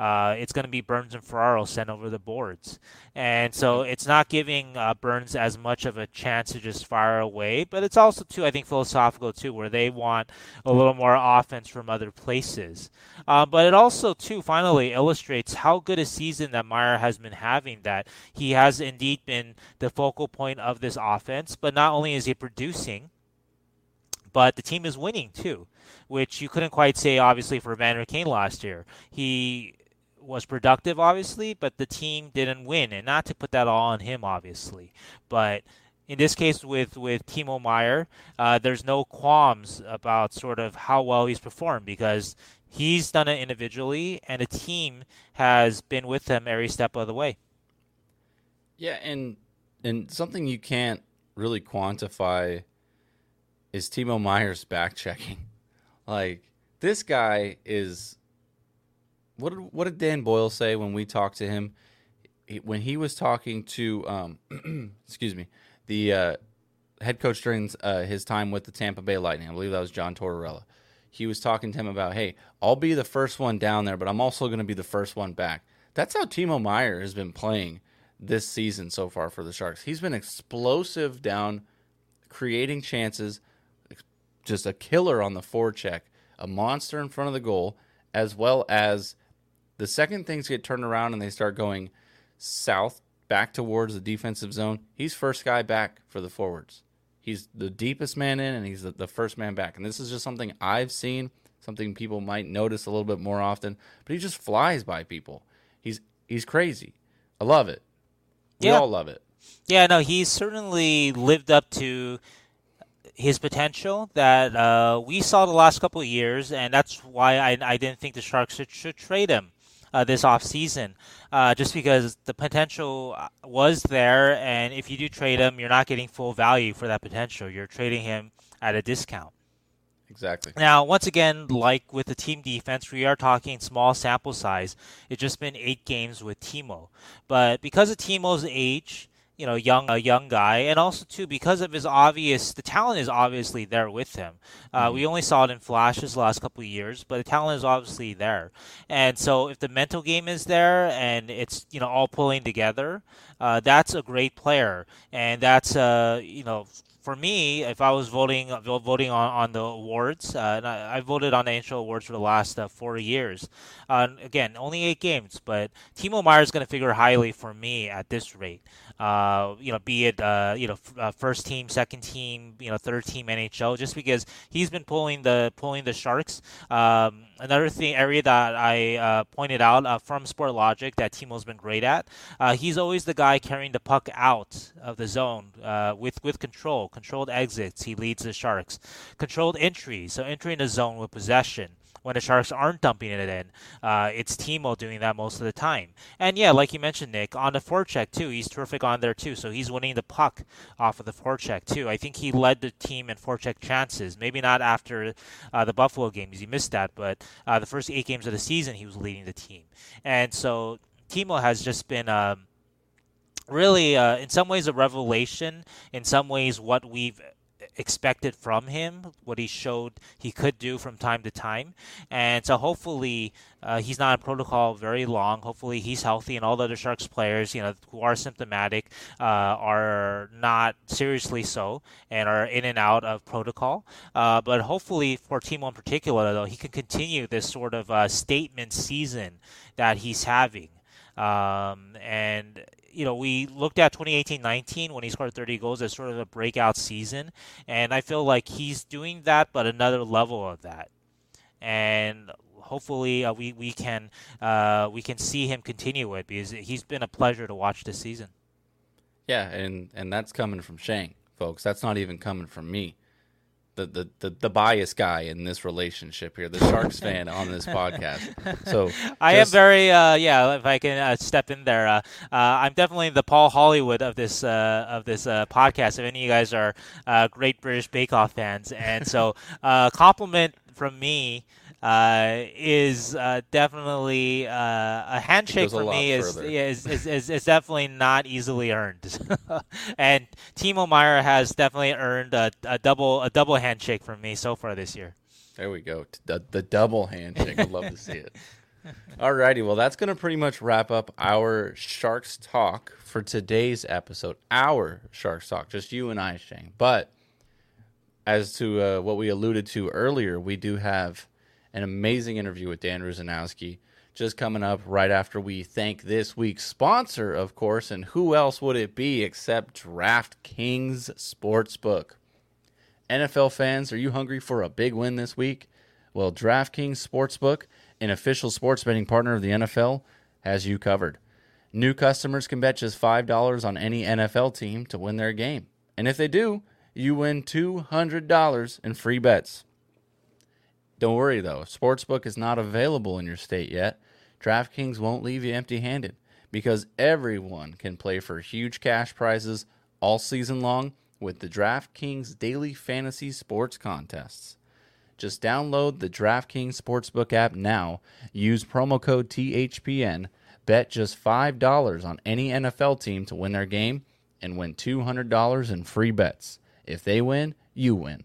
Uh, it's going to be Burns and Ferraro sent over the boards. And so it's not giving uh, Burns as much of a chance to just fire away, but it's also, too, I think, philosophical, too, where they want a little more offense from other places. Uh, but it also, too, finally illustrates how good a season that Meier has been having, that he has indeed been the focal point of this offense, but not only is he producing, but the team is winning too, which you couldn't quite say obviously for Vander Kane last year. He was productive, obviously, but the team didn't win, and not to put that all on him, obviously, but in this case with with Timo Meier, uh, there's no qualms about sort of how well he's performed because he's done it individually, and the team has been with him every step of the way. Yeah, and and something you can't really quantify is Timo Meier's back checking. Like this guy is what did, what did Dan Boyle say when we talked to him? He, when he was talking to um, excuse me, the uh, head coach during uh, his time with the Tampa Bay Lightning, I believe that was John Tortorella. He was talking to him about, hey, I'll be the first one down there, but I'm also going to be the first one back. That's how Timo Meier has been playing this season so far for the Sharks. He's been explosive down, creating chances, just a killer on the forecheck, a monster in front of the goal, as well as the second things get turned around and they start going south back towards the defensive zone. He's first guy back for the forwards. He's the deepest man in and he's the, the first man back. And this is just something I've seen, something people might notice a little bit more often, but he just flies by people. He's he's crazy. I love it. We Yeah. all love it. Yeah, no, he's certainly lived up to his potential that uh, we saw the last couple of years, and that's why I, I didn't think the Sharks should, should trade him uh, this offseason, uh, just because the potential uh, was there, and if you do trade him, you're not getting full value for that potential. You're trading him at a discount. Exactly. Now, once again, like with the team defense, we are talking small sample size. It's just been eight games with Timo, but because of Timo's age, you know, young a young guy, and also too because of his obvious, the talent is obviously there with him. Uh, We only saw it in flashes the last couple of years, but the talent is obviously there. And so, if the mental game is there and it's you know all pulling together, uh, that's a great player, and that's uh you know for me, if I was voting voting on, on the awards, uh, I, I voted on the NHL awards for the last uh, four years. Uh, again, only eight games, but Timo Meier is going to figure highly for me at this rate. Uh, you know, be it uh, you know f- uh, first team, second team, you know, third team NHL, just because he's been pulling the pulling the Sharks. Um, another thing area that I uh, pointed out uh, from Sportlogiq that Timo's been great at, uh, he's always the guy carrying the puck out of the zone uh, with with control, controlled exits. He leads the Sharks, controlled entries, so entering the zone with possession. When the Sharks aren't dumping it in, uh, it's Timo doing that most of the time. And yeah, like you mentioned, Nick, on the forecheck too, he's terrific on there too. So he's winning the puck off of the forecheck too. I think he led the team in forecheck chances. Maybe not after uh, the Buffalo games, he missed that, but uh, the first eight games of the season, he was leading the team. And so Timo has just been. Um, really, uh, in some ways, a revelation. In some ways, what we've expected from him, what he showed he could do from time to time. And so hopefully uh, he's not in protocol very long. Hopefully he's healthy and all the other Sharks players, you know, who are symptomatic uh, are not seriously so and are in and out of protocol. Uh, but hopefully for Timo in particular, though, he can continue this sort of uh, statement season that he's having. Um, and you know, we looked at 2018-19 when he scored 30 goals as sort of a breakout season, and I feel like he's doing that, but another level of that. And hopefully, uh, we we can uh, we can see him continue it because he's been a pleasure to watch this season. Yeah, and and that's coming from Sheng, folks. That's not even coming from me. The, the, the, the bias guy in this relationship here, the Sharks fan on this podcast. So I am very, uh, yeah. If I can uh, step in there, uh, uh, I'm definitely the Paul Hollywood of this uh, of this uh, podcast. If any of you guys are uh, Great British Bake Off fans, and so uh, compliment from me uh, is uh, definitely uh, a handshake a for me is, is, is, is is definitely not easily earned, and Timo Meier has definitely earned a, a double a double handshake from me so far this year. There we go. The, the double handshake. I'd love to see it. Alrighty, well, that's going to pretty much wrap up our Sharks talk for today's episode. Our Sharks talk, just you and I, Sheng. But as to uh, what we alluded to earlier, we do have an amazing interview with Dan Rusanowsky just coming up right after we thank this week's sponsor, of course. And who else would it be except DraftKings Sportsbook? NFL fans, are you hungry for a big win this week? Well, DraftKings Sportsbook an official sports betting partner of the NFL, has you covered. New customers can bet just $5 on any NFL team to win their game. And if they do, you win $200 in free bets. Don't worry though, Sportsbook is not available in your state yet. DraftKings won't leave you empty handed because everyone can play for huge cash prizes all season long with the DraftKings Daily Fantasy Sports Contests. Just download the DraftKings Sportsbook app now, use promo code THPN, bet just $5 on any NFL team to win their game, and win $200 in free bets. If they win, you win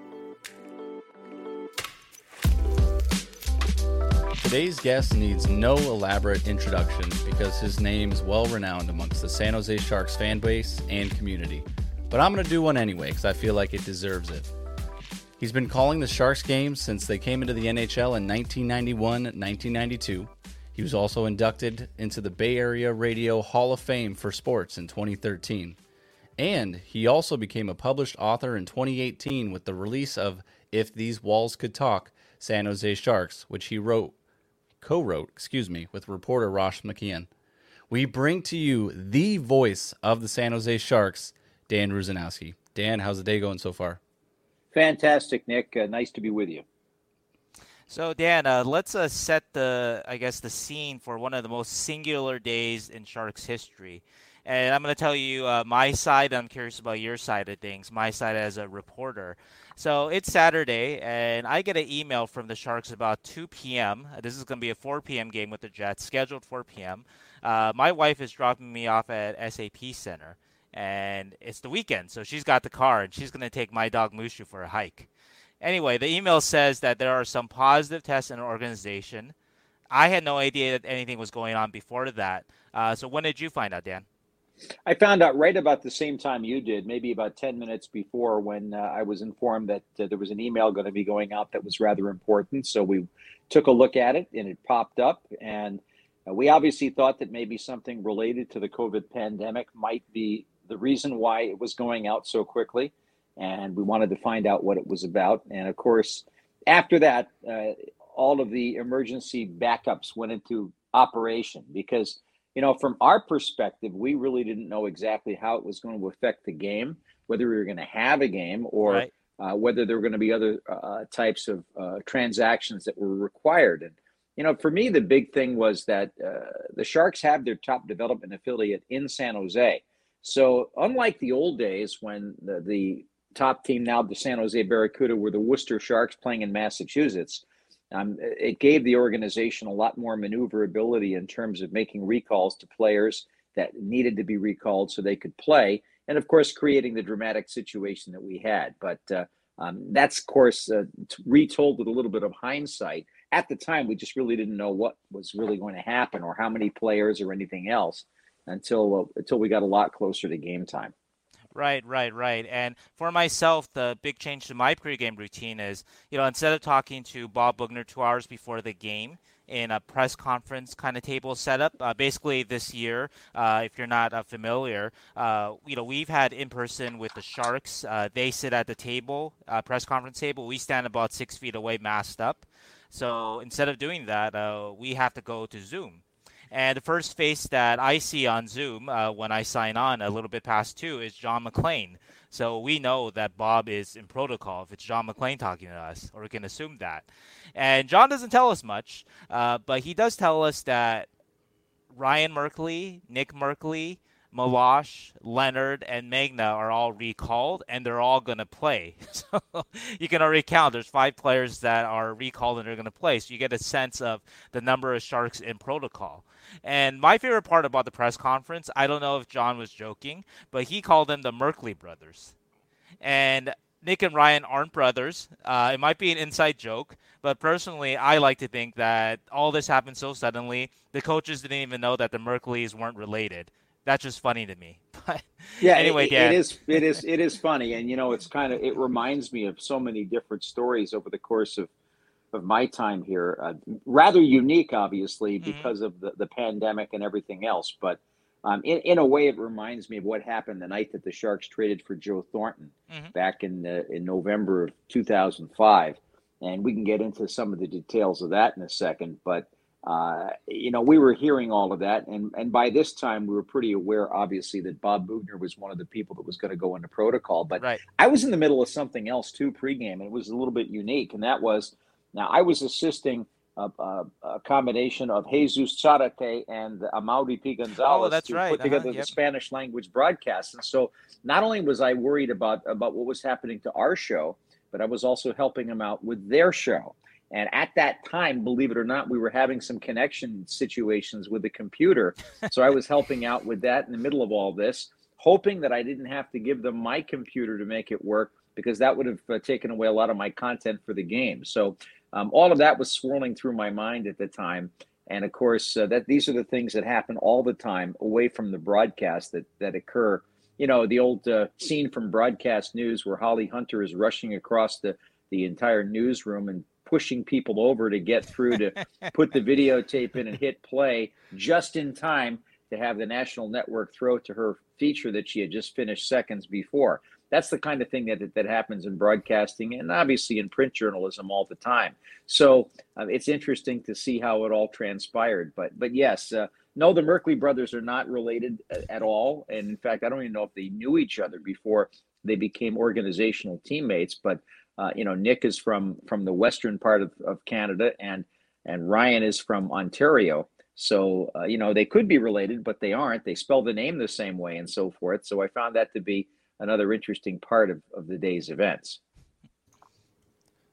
Today's guest needs no elaborate introduction because his name is well renowned amongst the San Jose Sharks fan base and community. But I'm going to do one anyway because I feel like it deserves it. He's been calling the Sharks games since they came into the NHL in 1991 1992. He was also inducted into the Bay Area Radio Hall of Fame for Sports in 2013. And he also became a published author in 2018 with the release of If These Walls Could Talk San Jose Sharks, which he wrote co-wrote, excuse me, with reporter Ross McKeon. We bring to you the voice of the San Jose Sharks, Dan Rusanowsky. Dan, how's the day going so far? Fantastic, Nick. Uh, nice to be with you. So, Dan, uh, let's uh, set the, I guess, the scene for one of the most singular days in Sharks history. And I'm going to tell you uh, my side. I'm curious about your side of things. My side as a reporter. So it's Saturday, and I get an email from the Sharks about 2 p.m. This is going to be a 4 p.m. game with the Jets, scheduled 4 p.m. Uh, my wife is dropping me off at SAP Center, and it's the weekend, so she's got the car, and she's going to take my dog Mushu for a hike. Anyway, the email says that there are some positive tests in the organization. I had no idea that anything was going on before that. Uh, so when did you find out, Dan? I found out right about the same time you did, maybe about 10 minutes before when uh, I was informed that uh, there was an email going to be going out that was rather important. So we took a look at it and it popped up. And uh, we obviously thought that maybe something related to the COVID pandemic might be the reason why it was going out so quickly. And we wanted to find out what it was about. And of course, after that, uh, all of the emergency backups went into operation because you know, from our perspective, we really didn't know exactly how it was going to affect the game, whether we were going to have a game or right. uh, whether there were going to be other uh, types of uh, transactions that were required. And, you know, for me, the big thing was that uh, the Sharks have their top development affiliate in San Jose. So, unlike the old days when the, the top team, now the San Jose Barracuda, were the Worcester Sharks playing in Massachusetts, um, it gave the organization a lot more maneuverability in terms of making recalls to players that needed to be recalled so they could play, and of course, creating the dramatic situation that we had. But uh, um, that's, of course, uh, retold with a little bit of hindsight. At the time, we just really didn't know what was really going to happen or how many players or anything else until uh, until we got a lot closer to game time. Right, right, right. And for myself, the big change to my pregame routine is, you know, instead of talking to Bob Boughner two hours before the game in a press conference kind of table setup, uh, basically this year, uh, if you're not uh, familiar, uh, you know, we've had in person with the Sharks. Uh, they sit at the table, uh, press conference table. We stand about six feet away, masked up. So instead of doing that, we have to go to Zoom. And the first face that I see on Zoom uh, when I sign on a little bit past two is John MacLean. So we know that Bob is in protocol if it's John MacLean talking to us, or we can assume that. And John doesn't tell us much, uh, but he does tell us that Ryan Merkley, Nick Merkley, Meloche, Leonard, and Megna are all recalled, and they're all going to play. So you can already count. There's five players that are recalled and they're going to play. So you get a sense of the number of Sharks in protocol. And my favorite part about the press conference, I don't know if John was joking, but he called them the Merkley brothers. And Nick and Ryan aren't brothers. Uh, it might be an inside joke, but personally, I like to think that all this happened so suddenly. The coaches didn't even know that the Merkleys weren't related. That's just funny to me. But yeah, anyway, it, Dan. it is it is it is funny, and you know, it's kind of it reminds me of so many different stories over the course of of my time here. Uh, rather unique, obviously, Mhm. because of the, the pandemic and everything else. But um, in, in a way, it reminds me of what happened the night that the Sharks traded for Joe Thornton Mhm. back in uh, in November of 2005. And we can get into some of the details of that in a second. But uh, you know, we were hearing all of that, and and by this time, we were pretty aware, obviously, that Bob Boughner was one of the people that was going to go into protocol. But right. I was in the middle of something else too pregame, and it was a little bit unique, and that was now I was assisting a, a, a combination of Jesus Charate and Amaury Pi-González Oh, that's to right. put Uh-huh, together yep. the Spanish language broadcast. And so not only was I worried about about what was happening to our show, but I was also helping them out with their show. And at that time, believe it or not, we were having some connection situations with the computer. So I was helping out with that in the middle of all this, hoping that I didn't have to give them my computer to make it work because that would have uh, taken away a lot of my content for the game. So um, all of that was swirling through my mind at the time. And of course, uh, that these are the things that happen all the time away from the broadcast that that occur. You know, the old uh, scene from broadcast news where Holly Hunter is rushing across the the entire newsroom and pushing people over to get through to put the videotape in and hit play just in time to have the national network throw to her feature that she had just finished seconds before. That's the kind of thing that that happens in broadcasting and obviously in print journalism all the time. So uh, it's interesting to see how it all transpired. But but yes, uh, no, the Merkley brothers are not related at all, and in fact, I don't even know if they knew each other before they became organizational teammates. But uh, you know, Nick is from from the western part of, of Canada, and and Ryan is from Ontario. So uh, you know, they could be related, but they aren't. They spell the name the same way and so forth. So I found that to be another interesting part of, of the day's events.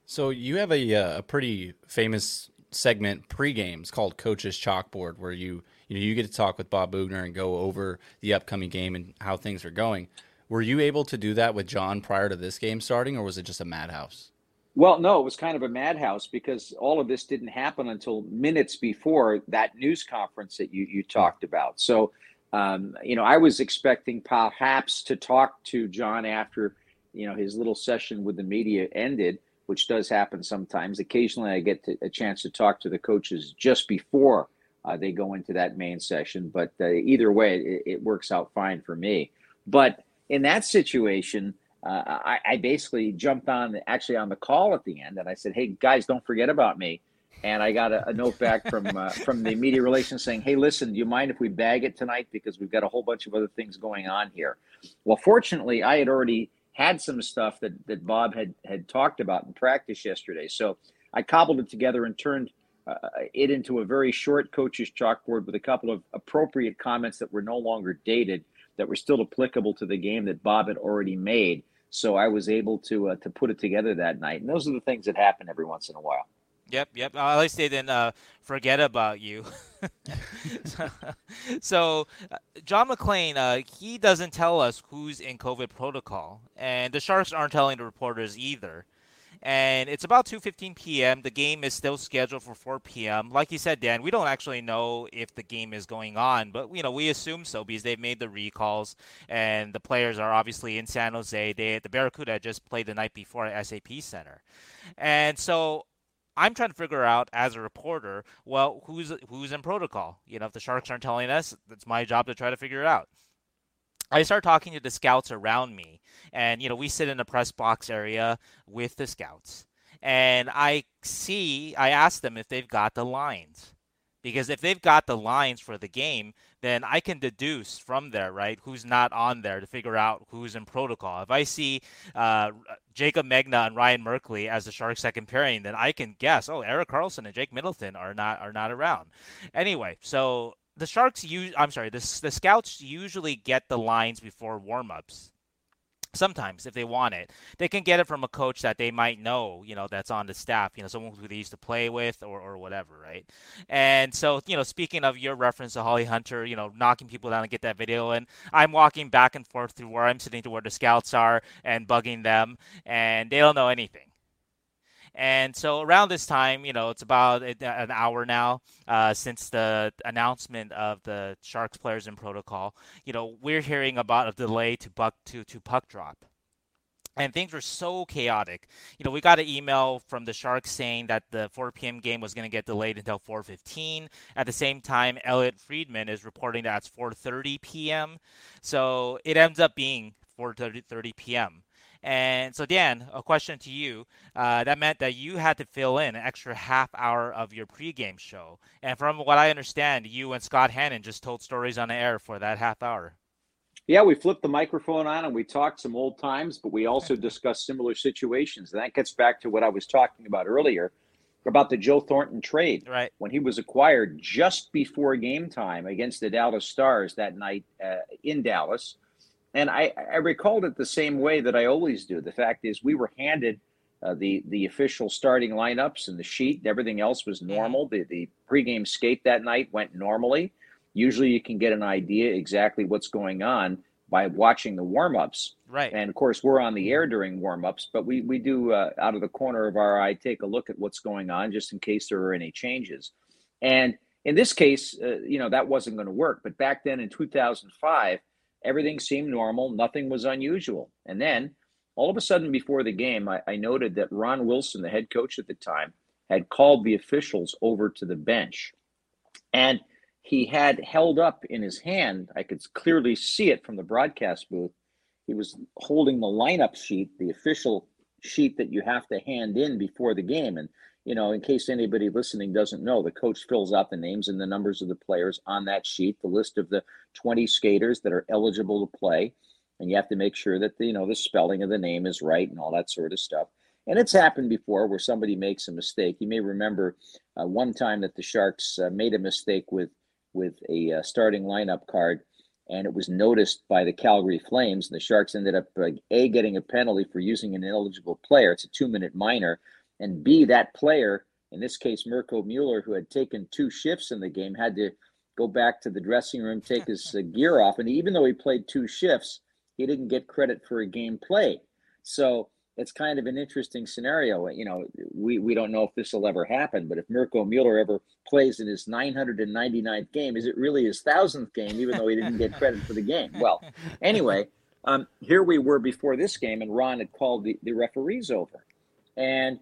So you have a uh, a pretty famous segment pre-games called Coach's Chalkboard, where you you know you get to talk with Bob Boughner and go over the upcoming game and how things are going. Were you able to do that with John prior to this game starting, or was it just a madhouse? Well, no, it was kind of a madhouse because all of this didn't happen until minutes before that news conference that you, you talked about. So, um, you know, I was expecting perhaps to talk to John after, you know, his little session with the media ended, which does happen sometimes. Occasionally, I get to, a chance to talk to the coaches just before uh, they go into that main session. But uh, either way, it, it works out fine for me. But in that situation, uh, I, I basically jumped on actually on the call at the end, and I said, "Hey guys, don't forget about me." And I got a, a note back from uh, from the media relations saying, "Hey, listen, do you mind if we bag it tonight because we've got a whole bunch of other things going on here?" Well, fortunately, I had already had some stuff that that Bob had had talked about in practice yesterday, so I cobbled it together and turned uh, it into a very short coach's chalkboard with a couple of appropriate comments that were no longer dated that were still applicable to the game that Bob had already made. So I was able to uh, to put it together that night, and those are the things that happen every once in a while. Yep, yep. Uh, at least they didn't uh, forget about you. so, so uh, John MacLean, uh, he doesn't tell us who's in COVID protocol, and the Sharks aren't telling the reporters either. And it's about 2:15 p.m. The game is still scheduled for 4 p.m. Like you said, Dan, we don't actually know if the game is going on, but you know we assume so because they've made the recalls, and the players are obviously in San Jose. They the Barracuda just played the night before at SAP Center, and so I'm trying to figure out as a reporter, well, who's who's in protocol? You know, if the Sharks aren't telling us, it's my job to try to figure it out. I start talking to the scouts around me, and you know, we sit in the press box area with the scouts, and I see, I ask them if they've got the lines, because if they've got the lines for the game, then I can deduce from there, right, who's not on there to figure out who's in protocol. If I see uh, Jaycob Megna and Ryan Merkley as the Sharks' second pairing, then I can guess, oh, Erik Karlsson and Jake Middleton are not are not around. Anyway, so the Sharks use, I'm sorry, the the scouts usually get the lines before warmups. sometimes if they want it. They can get it from a coach that they might know you know that's on the staff you know someone who they used to play with or, or whatever right? And so you know speaking of your reference to holly hunter you know knocking people down and get that video and i'm walking back and forth through where i'm sitting to where the scouts are and bugging them and they don't know anything and so around this time, you know, it's about an hour now uh, since the announcement of the Sharks players in protocol. You know, we're hearing about a delay to buck to to puck drop. And things were so chaotic. You know, we got an email from the Sharks saying that the 4 p.m. game was going to get delayed until 4:15. At the same time, Elliotte Friedman is reporting that it's 4:30 p.m. So it ends up being 4:30 p.m. And so, Dan, a question to you. Uh, that meant that you had to fill in an extra half hour of your pregame show. And from what I understand, you and Scott Hannon just told stories on the air for that half hour. Yeah, we flipped the microphone on and we talked some old times, but we also discussed similar situations. And that gets back to what I was talking about earlier about the Joe Thornton trade. Right. When he was acquired just before game time against the Dallas Stars that night uh, in Dallas and I, I recalled it the same way that I always do. The fact is, we were handed uh, the the official starting lineups and the sheet. Everything else was normal. The the pregame skate that night went normally. Usually, you can get an idea exactly what's going on by watching the warm-ups. Right. And of course, we're on the air during warm-ups, but we we do uh, out of the corner of our eye take a look at what's going on just in case there are any changes. And in this case, uh, you know that wasn't going to work. But back then in 2005 everything seemed normal. Nothing was unusual. And then all of a sudden, before the game, I, I, noted that Ron Wilson, the head coach at the time, had called the officials over to the bench. And he had held up in his hand, I could clearly see it from the broadcast booth. He was holding the lineup sheet, the official sheet that you have to hand in before the game. And you know, in case anybody listening doesn't know, the coach fills out the names and the numbers of the players on that sheet, the list of the 20 skaters that are eligible to play. And you have to make sure that the, you know the spelling of the name is right and all that sort of stuff. And it's happened before where somebody makes a mistake. You may remember uh, one time that the Sharks uh, made a mistake with with a uh, starting lineup card, and it was noticed by the Calgary Flames. And the Sharks ended up a getting a penalty for using an ineligible player. It's a two minute minor and B, that player, in this case, Mirco Mueller, who had taken two shifts in the game, had to go back to the dressing room, take his uh, gear off. And even though he played two shifts, he didn't get credit for a game played. So it's kind of an interesting scenario. You know, we, we don't know if this will ever happen, but if Mirco Mueller ever plays in his 999th game, is it really his thousandth game, even though he didn't get credit for the game? Well, anyway, um, here we were before this game, and Ron had called the, the referees over. And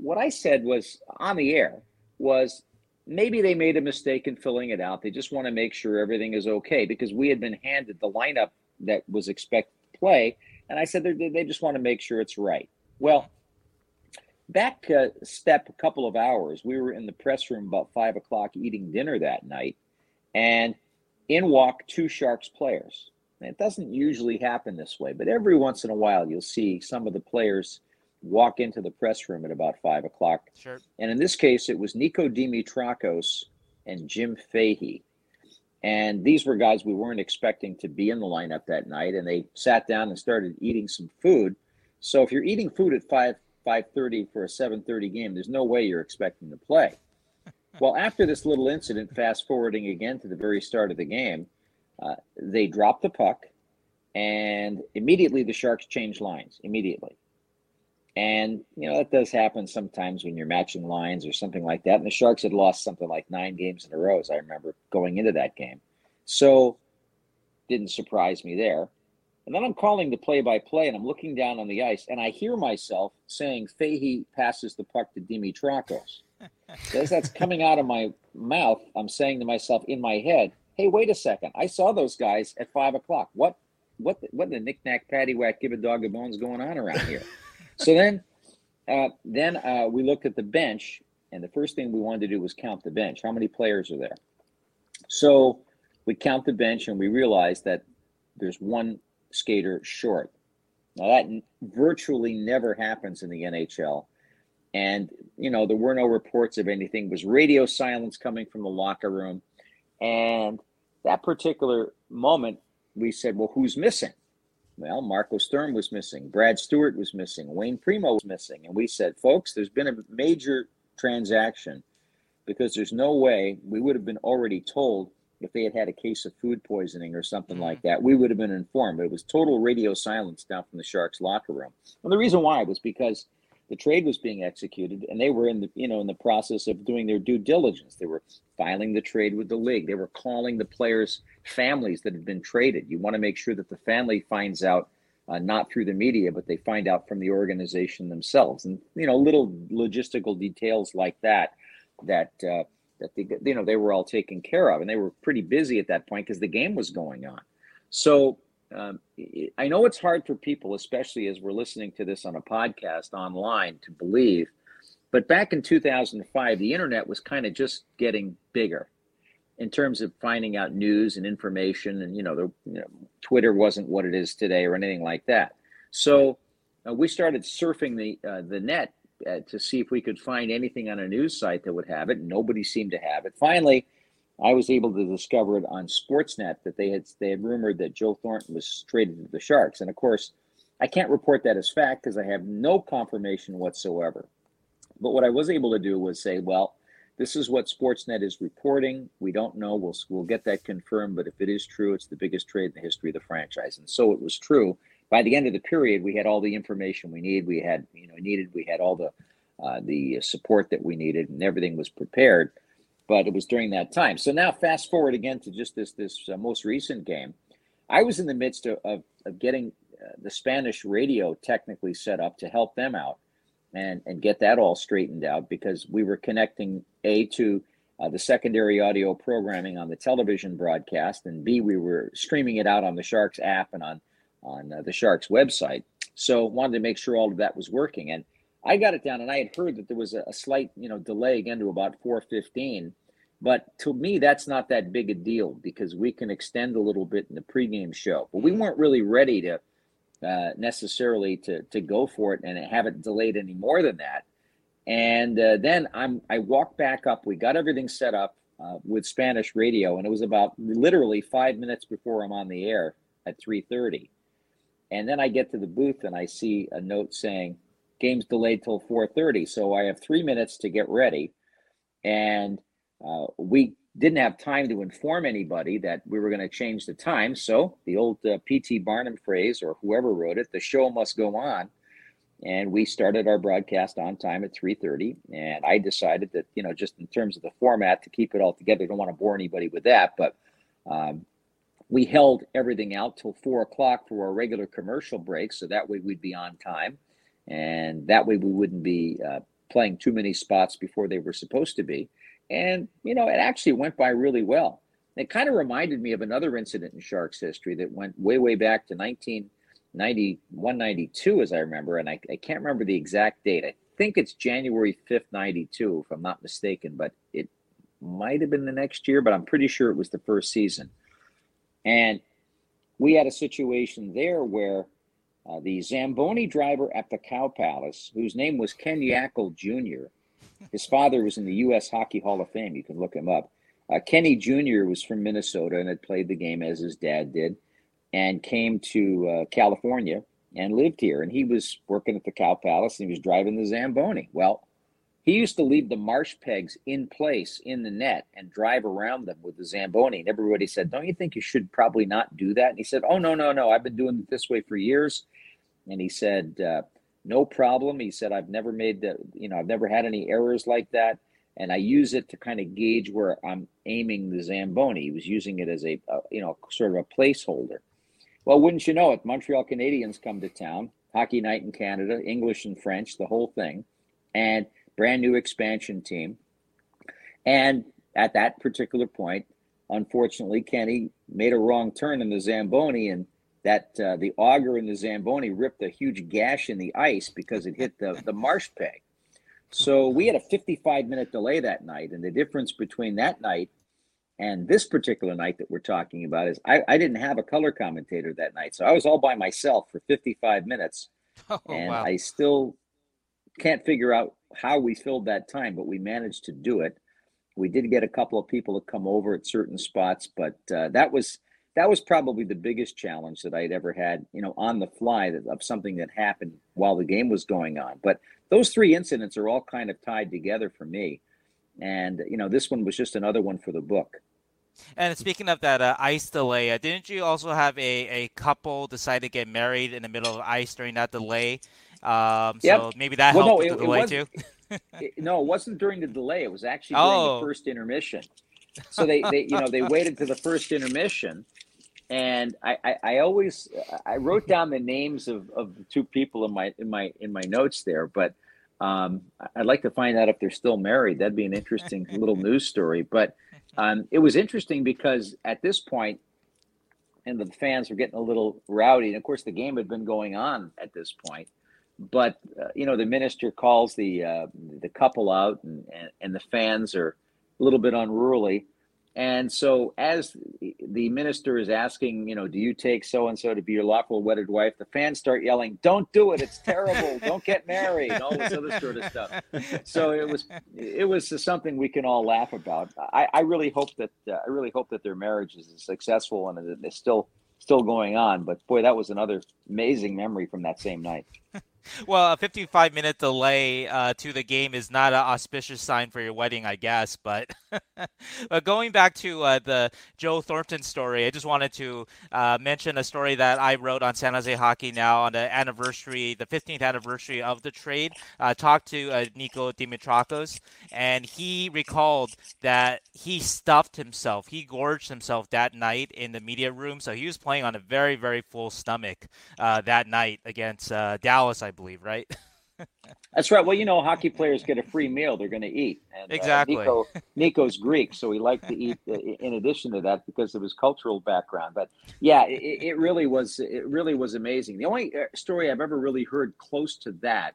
what I said was on the air was maybe they made a mistake in filling it out. They just want to make sure everything is okay because we had been handed the lineup that was expected to play. And I said they just want to make sure it's right. Well, back a step a couple of hours, we were in the press room about five o'clock eating dinner that night. And in walk two Sharks players. And it doesn't usually happen this way, but every once in a while you'll see some of the players walk into the press room at about five o'clock. Sure. And in this case, it was Niko Dimitrakos and Jim Fahey. And these were guys we weren't expecting to be in the lineup that night. And they sat down and started eating some food. So if you're eating food at five five thirty for a seven thirty game, there's no way you're expecting to play. well, after this little incident, fast forwarding again to the very start of the game, uh, they dropped the puck, and immediately the Sharks changed lines. Immediately, and, you know, that does happen sometimes when you're matching lines or something like that. And the Sharks had lost something like nine games in a row, as I remember going into that game. So, didn't surprise me there. And then I'm calling the play by play and I'm looking down on the ice and I hear myself saying, Fahey passes the puck to Dimitrakos. As that's coming out of my mouth, I'm saying to myself in my head, hey, wait a second. I saw those guys at five o'clock. What what what the knick-knack paddywhack give a dog a bones going on around here? so then, uh, then uh, we looked at the bench, and the first thing we wanted to do was count the bench. How many players are there? So we count the bench, and we realized that there's one skater short. Now that virtually never happens in the NHL, and you know there were no reports of anything. It was radio silence coming from the locker room, and that particular moment, we said, "Well, who's missing?" Well, Marco Sturm was missing. Brad Stuart was missing. Wayne Primeau was missing. And we said, folks, there's been a major transaction because there's no way we would have been already told if they had had a case of food poisoning or something mm-hmm. like that. We would have been informed. But it was total radio silence down from the Sharks locker room. And the reason why was because the trade was being executed and they were in the you know in the process of doing their due diligence they were filing the trade with the league. They were calling the players families that had been traded. You want to make sure that the family finds out uh, not through the media but they find out from the organization themselves. And you know little logistical details like that that uh, that they, you know they were all taken care of and they were pretty busy at that point because the game was going on. So um, I know it's hard for people, especially as we're listening to this on a podcast online, to believe. But back in 2005, the internet was kind of just getting bigger in terms of finding out news and information. And, you know, the, you know Twitter wasn't what it is today or anything like that. So uh, we started surfing the, uh, the net uh, to see if we could find anything on a news site that would have it. Nobody seemed to have it. Finally, I was able to discover it on Sportsnet that they had they had rumored that Joe Thornton was traded to the Sharks, and of course, I can't report that as fact because I have no confirmation whatsoever. But what I was able to do was say, well, this is what Sportsnet is reporting. We don't know. We'll we'll get that confirmed. But if it is true, it's the biggest trade in the history of the franchise, and so it was true. By the end of the period, we had all the information we need. We had you know needed. We had all the uh, the support that we needed, and everything was prepared but it was during that time. So now, fast forward again to just this this uh, most recent game. I was in the midst of, of, of getting uh, the Spanish radio technically set up to help them out and and get that all straightened out because we were connecting a to uh, the secondary audio programming on the television broadcast, and b we were streaming it out on the Sharks app and on on uh, the Sharks website. So wanted to make sure all of that was working and. I got it down, and I had heard that there was a, a slight, you know, delay again to about 4:15 but to me, that's not that big a deal because we can extend a little bit in the pregame show. But we weren't really ready to uh, necessarily to to go for it and have it delayed any more than that. And uh, then I'm I walked back up. We got everything set up uh, with Spanish radio, and it was about literally five minutes before I'm on the air at 3:30. And then I get to the booth and I see a note saying game's delayed till 4:30. So I have three minutes to get ready, and uh, we didn't have time to inform anybody that we were going to change the time. So the old uh, P.T. Barnum phrase, or whoever wrote it, the show must go on. And we started our broadcast on time at 3:30. And I decided that, you know, just in terms of the format, to keep it all together, I don't want to bore anybody with that, but um, we held everything out till four o'clock for our regular commercial break, so that way we'd be on time, and that way we wouldn't be uh, playing too many spots before they were supposed to be. And, you know, it actually went by really well. It kind of reminded me of another incident in Sharks history that went way, way back to 1991, 92, as I remember. And I, I can't remember the exact date. I think it's January 5th, 92, if I'm not mistaken, but it might have been the next year, but I'm pretty sure it was the first season. And we had a situation there where uh, the Zamboni driver at the Cow Palace, whose name was Ken Yackel Jr., his father was in the U.S. Hockey Hall of Fame. You can look him up. Uh, Kenny Jr. was from Minnesota and had played the game as his dad did, and came to uh, California and lived here. And he was working at the Cow Palace and he was driving the Zamboni. Well, he used to leave the marsh pegs in place in the net and drive around them with the Zamboni. And everybody said, Don't you think you should probably not do that? And he said, Oh, no, no, no. I've been doing it this way for years. And he said, uh, no problem. He said, I've never made that, you know, I've never had any errors like that. And I use it to kind of gauge where I'm aiming the Zamboni. He was using it as a, a you know, sort of a placeholder. Well, wouldn't you know it? Montreal Canadiens come to town, hockey night in Canada, English and French, the whole thing, and brand new expansion team. And at that particular point, unfortunately, Kenny made a wrong turn in the Zamboni and that uh, the auger in the Zamboni ripped a huge gash in the ice because it hit the, the marsh peg. So we had a 55 minute delay that night. And the difference between that night and this particular night that we're talking about is I, I didn't have a color commentator that night. So I was all by myself for 55 minutes. Oh, and wow. I still can't figure out how we filled that time, but we managed to do it. We did get a couple of people to come over at certain spots, but uh, that was that was probably the biggest challenge that I'd ever had, you know, on the fly of something that happened while the game was going on. But those three incidents are all kind of tied together for me. And, you know, this one was just another one for the book. And speaking of that uh, ice delay, uh, didn't you also have a, a couple decide to get married in the middle of ice during that delay? Um, yep. So maybe that well, helped no, with the delay too. it, no, it wasn't during the delay. It was actually during Oh. the first intermission. So they, they, you know, they waited to the first intermission, and I, I, I always, I wrote down the names of, of the two people in my, in my, in my notes there, but um, I'd like to find out if they're still married. That'd be an interesting little news story. But um, it was interesting because at this point, and the fans were getting a little rowdy, and of course the game had been going on at this point but uh, you know the minister calls the uh, the couple out and, and, and the fans are a little bit unruly and so as the minister is asking you know do you take so and so to be your lawful wedded wife? The fans start yelling don't do it. It's terrible. Don't get married all this other sort of stuff. So it was it was something we can all laugh about. I, I really hope that uh, i really hope that their marriage is successful and it's still still going on. But boy that was another amazing memory from that same night Well, a 55 minute delay uh, to the game is not an auspicious sign for your wedding, I guess. But, but going back to uh, the Joe Thornton story, I just wanted to uh, mention a story that I wrote on San Jose Hockey Now on the anniversary, the 15th anniversary of the trade. Uh, talked to uh, Niko Dimitrakos, and he recalled that he stuffed himself, he gorged himself that night in the media room. So he was playing on a very, very full stomach uh, that night against uh, Dallas, I believe, right? That's right. Well, you know, hockey players get a free meal; they're going to eat. And, Exactly. Uh, Niko, Niko's Greek, so he liked to eat. uh, In addition to that, because of his cultural background. But yeah, it, it really was. It really was amazing. The only uh, story I've ever really heard close to that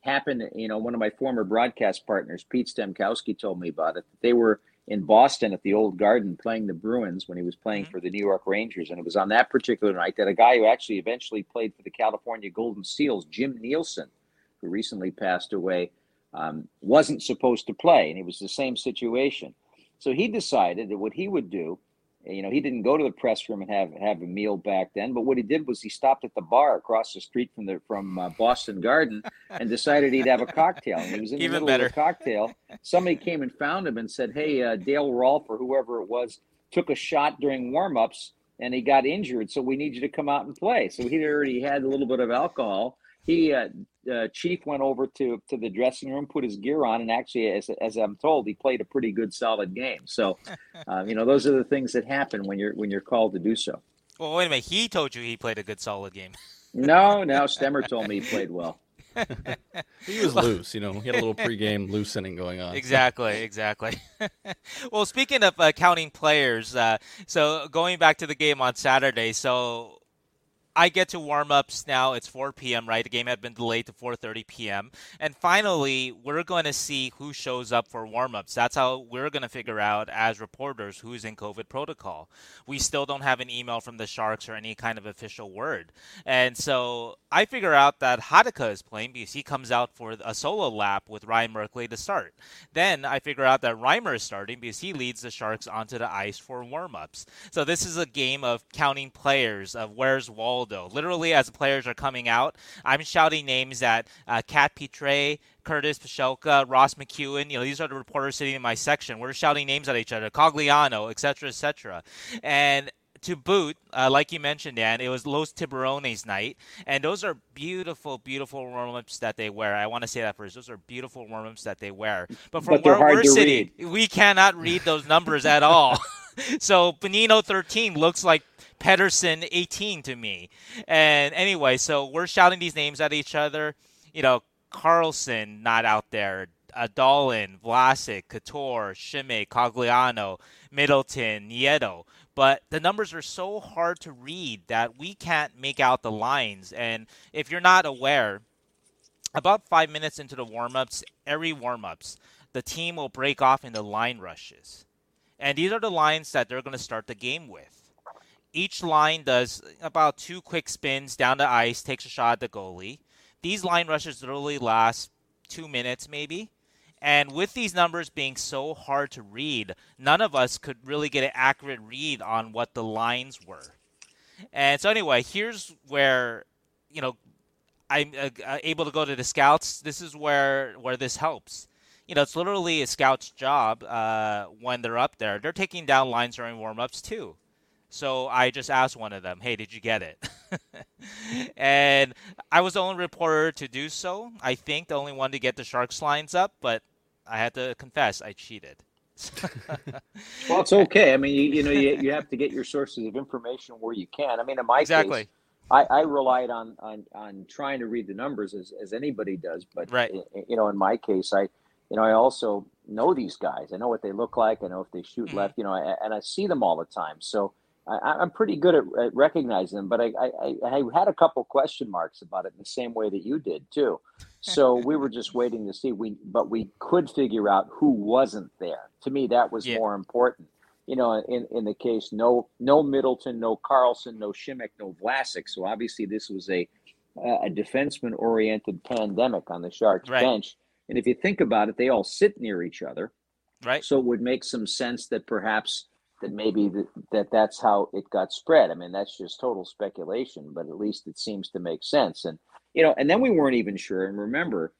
happened. You know, one of my former broadcast partners, Pete Stemkowski, told me about it. They were in Boston at the Old Garden playing the Bruins when he was playing Mhm. for the New York Rangers, and it was on that particular night that a guy who actually eventually played for the California Golden Seals, Jim Neilson who recently passed away, um, wasn't supposed to play, and it was the same situation. So he decided that what he would do, you know, he didn't go to the press room and have have a meal back then, but what he did was he stopped at the bar across the street from the from uh, Boston Garden and decided he'd have a cocktail. And he was in the Even middle better. of a cocktail. Somebody came and found him and said, "Hey, uh, Dale Rolfe or whoever it was took a shot during warm-ups and he got injured, so we need you to come out and play." So he'd already had a little bit of alcohol. He uh, uh, Chief went over to to the dressing room, put his gear on, and actually, as as I'm told, he played a pretty good, solid game. So, uh, you know, those are the things that happen when you're when you're called to do so. Well, wait a minute. He told you he played a good, solid game. No, no, Stemmer told me he played well. He was loose, you know. He had a little pregame loosening going on. Exactly, exactly. well, speaking of uh, counting players, uh, so going back to the game on Saturday, so I get to warm ups now. It's 4 p.m. Right, the game had been delayed to 4:30 p.m. And finally, we're going to see who shows up for warm ups. That's how we're going to figure out as reporters who's in COVID protocol. We still don't have an email from the Sharks or any kind of official word. And so I figure out that Hatakka is playing because he comes out for a solo lap with Ryan Merkley to start. Then I figure out that Reimer is starting because he leads the Sharks onto the ice for warm-ups. So this is a game of counting players of where's Waldo. Literally, as the players are coming out, I'm shouting names at uh, Kat Pitre, Curtis Pashelka, Ross McKeon. You know, these are the reporters sitting in my section. We're shouting names at each other, Cogliano, etc., etc. And to boot, uh, like you mentioned, Dan, it was Los Tiburones night, and those are beautiful, beautiful warm-ups that they wear. I want to say that first; those are beautiful warm-ups that they wear. But from But where we're sitting, we cannot read those numbers at all. so Bonino 13 looks like Pederson 18 to me. And anyway, so we're shouting these names at each other. You know, Karlsson not out there. Dahlen, Vlasic, Couture, Simek, Cogliano, Middleton, Nieto. But the numbers are so hard to read that we can't make out the lines. And if you're not aware, about five minutes into the warm-ups, every warm-ups, the team will break off into line rushes. And these are the lines that they're going to start the game with. Each line does about two quick spins down the ice, takes a shot at the goalie. These line rushes literally last two minutes, maybe. And with these numbers being so hard to read, none of us could really get an accurate read on what the lines were. And so, anyway, here's where, you know, I'm uh, uh, able to go to the scouts. This is where where this helps. You know, it's literally a scout's job uh, when they're up there. They're taking down lines during warm-ups too. So I just asked one of them, "Hey, did you get it?" and I was the only reporter to do so. I think the only one to get the Sharks lines up, but I had to confess I cheated. well, it's okay. I mean, you, you know, you, you have to get your sources of information where you can. I mean, in my exactly. case, I, I relied on, on on trying to read the numbers as, as anybody does. But right. you know, in my case, I you know I also know these guys. I know what they look like. I know if they shoot mm-hmm. left. You know, I, and I see them all the time. So I, am pretty good at, at, recognizing them. But I, I I had a couple question marks about it in the same way that you did too. So we were just waiting to see. We but we could figure out who wasn't there. To me, that was yeah. more important you know, in, in the case, no no Middleton, no Karlsson, no Simek, no Vlasic. So obviously this was a a defenseman oriented pandemic on the Sharks right. bench. And if you think about it, they all sit near each other. Right. So it would make some sense that perhaps that maybe that, that that's how it got spread. I mean, that's just total speculation, but at least it seems to make sense. And you know, and then we weren't even sure. And remember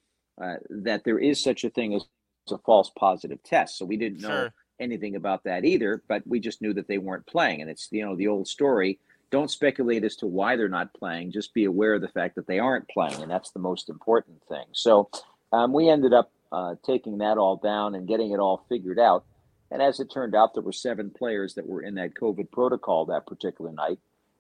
uh, that there is such a thing as a false positive test. So we didn't know sure anything about that either, but we just knew that they weren't playing. And it's, you know, the old story. Don't speculate as to why they're not playing. Just be aware of the fact that they aren't playing. And that's the most important thing. So um, we ended up uh, taking that all down and getting it all figured out. And as it turned out, there were seven players that were in that COVID protocol that particular night.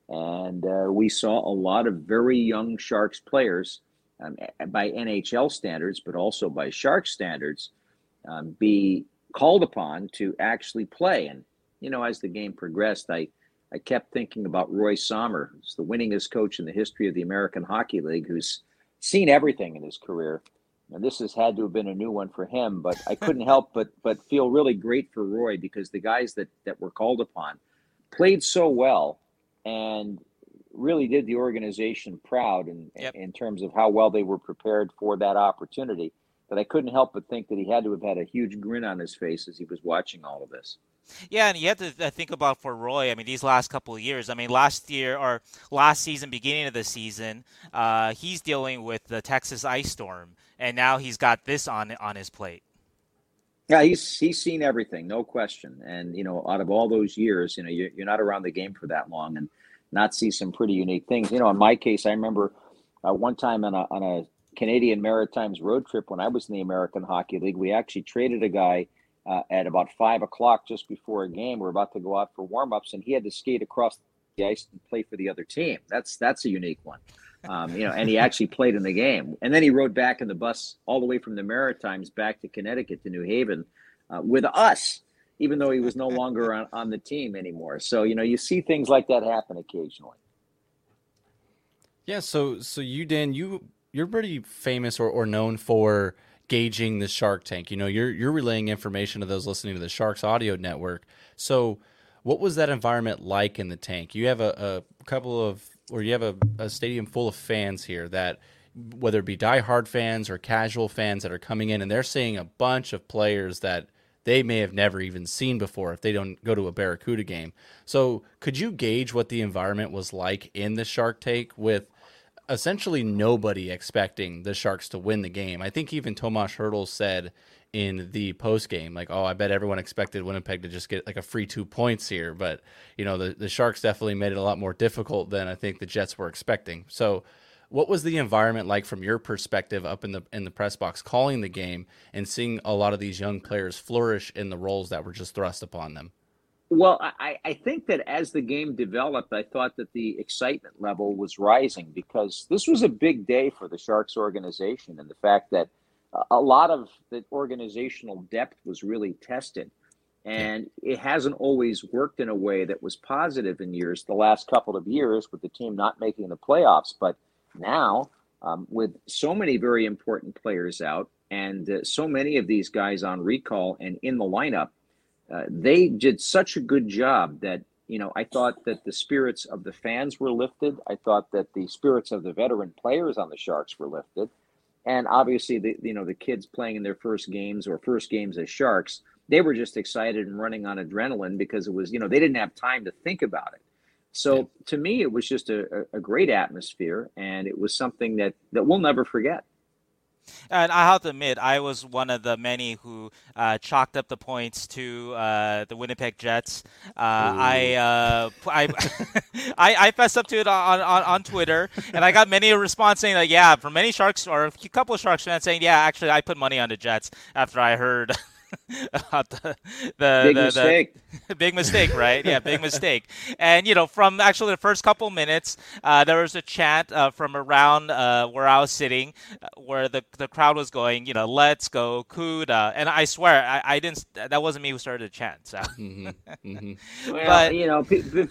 And uh, we saw a lot of very young Sharks players um, by NHL standards, but also by Sharks standards, um, be called upon to actually play. And, you know, as the game progressed, I, I kept thinking about Roy Sommer, who's the winningest coach in the history of the American Hockey League, who's seen everything in his career. And this has had to have been a new one for him, but I couldn't help but but feel really great for Roy because the guys that that were called upon played so well and really did the organization proud in yep. in terms of how well they were prepared for that opportunity but I couldn't help but think that he had to have had a huge grin on his face as he was watching all of this. Yeah, and you have to uh, think about for Roy. I mean, these last couple of years. I mean, last year or last season, beginning of the season, uh, he's dealing with the Texas ice storm, and now he's got this on on his plate. Yeah, he's he's seen everything, no question. And you know, out of all those years, you know, you're, you're not around the game for that long, and not see some pretty unique things. You know, in my case, I remember uh, one time on a on a Canadian Maritimes road trip when I was in the American Hockey League. We actually traded a guy uh, at about five o'clock just before a game. We are about to go out for warmups, and he had to skate across the ice and play for the other team. That's that's a unique one, um, you know. And he actually played in the game, and then he rode back in the bus all the way from the Maritimes back to Connecticut to New Haven uh, with us, even though he was no longer on, on the team anymore. So you know, you see things like that happen occasionally. Yeah, so so you Dan, you you're pretty famous or, or known for gauging the Shark Tank. You know, you're you're relaying information to those listening to the Sharks Audio Network. So, what was that environment like in the tank? You have a, a couple of, or you have a, a stadium full of fans here that, whether it be diehard fans or casual fans that are coming in, and they're seeing a bunch of players that they may have never even seen before if they don't go to a Barracuda game. So, could you gauge what the environment was like in the Shark Tank with essentially nobody expecting the Sharks to win the game. I think even Tomas Hertl said in the post game, like, "Oh, I bet everyone expected Winnipeg to just get like a free two points here," but you know, the the Sharks definitely made it a lot more difficult than I think the Jets were expecting. So, what was the environment like from your perspective up in the in the press box calling the game and seeing a lot of these young players flourish in the roles that were just thrust upon them? Well, I, I think that as the game developed, I thought that the excitement level was rising because this was a big day for the Sharks organization and the fact that a lot of the organizational depth was really tested. And it hasn't always worked in a way that was positive in years, the last couple of years, with the team not making the playoffs. But now, um, with so many very important players out and uh, so many of these guys on recall and in the lineup, uh, they did such a good job that you know I thought that the spirits of the fans were lifted. I thought that the spirits of the veteran players on the Sharks were lifted, and obviously the you know the kids playing in their first games or first games as Sharks, they were just excited and running on adrenaline because it was you know they didn't have time to think about it. So to me, it was just a, a great atmosphere, and it was something that that we'll never forget. And I have to admit, I was one of the many who uh, chalked up the points to uh, the Winnipeg Jets. Uh, I, uh, I, I, I fessed up to it on, on, on Twitter, and I got many a response saying that, yeah, from many Sharks or a couple of Sharks fans saying, yeah, actually, I put money on the Jets after I heard about the the big the, mistake. The, big mistake, right? Yeah, big mistake. And you know, from actually the first couple minutes, uh, there was a chant uh, from around uh, where I was sitting, uh, where the the crowd was going, you know, "Let's go, Kuda. And I swear, I, I didn't. That wasn't me who started the chant. So, mm-hmm. Mm-hmm. well, but you know,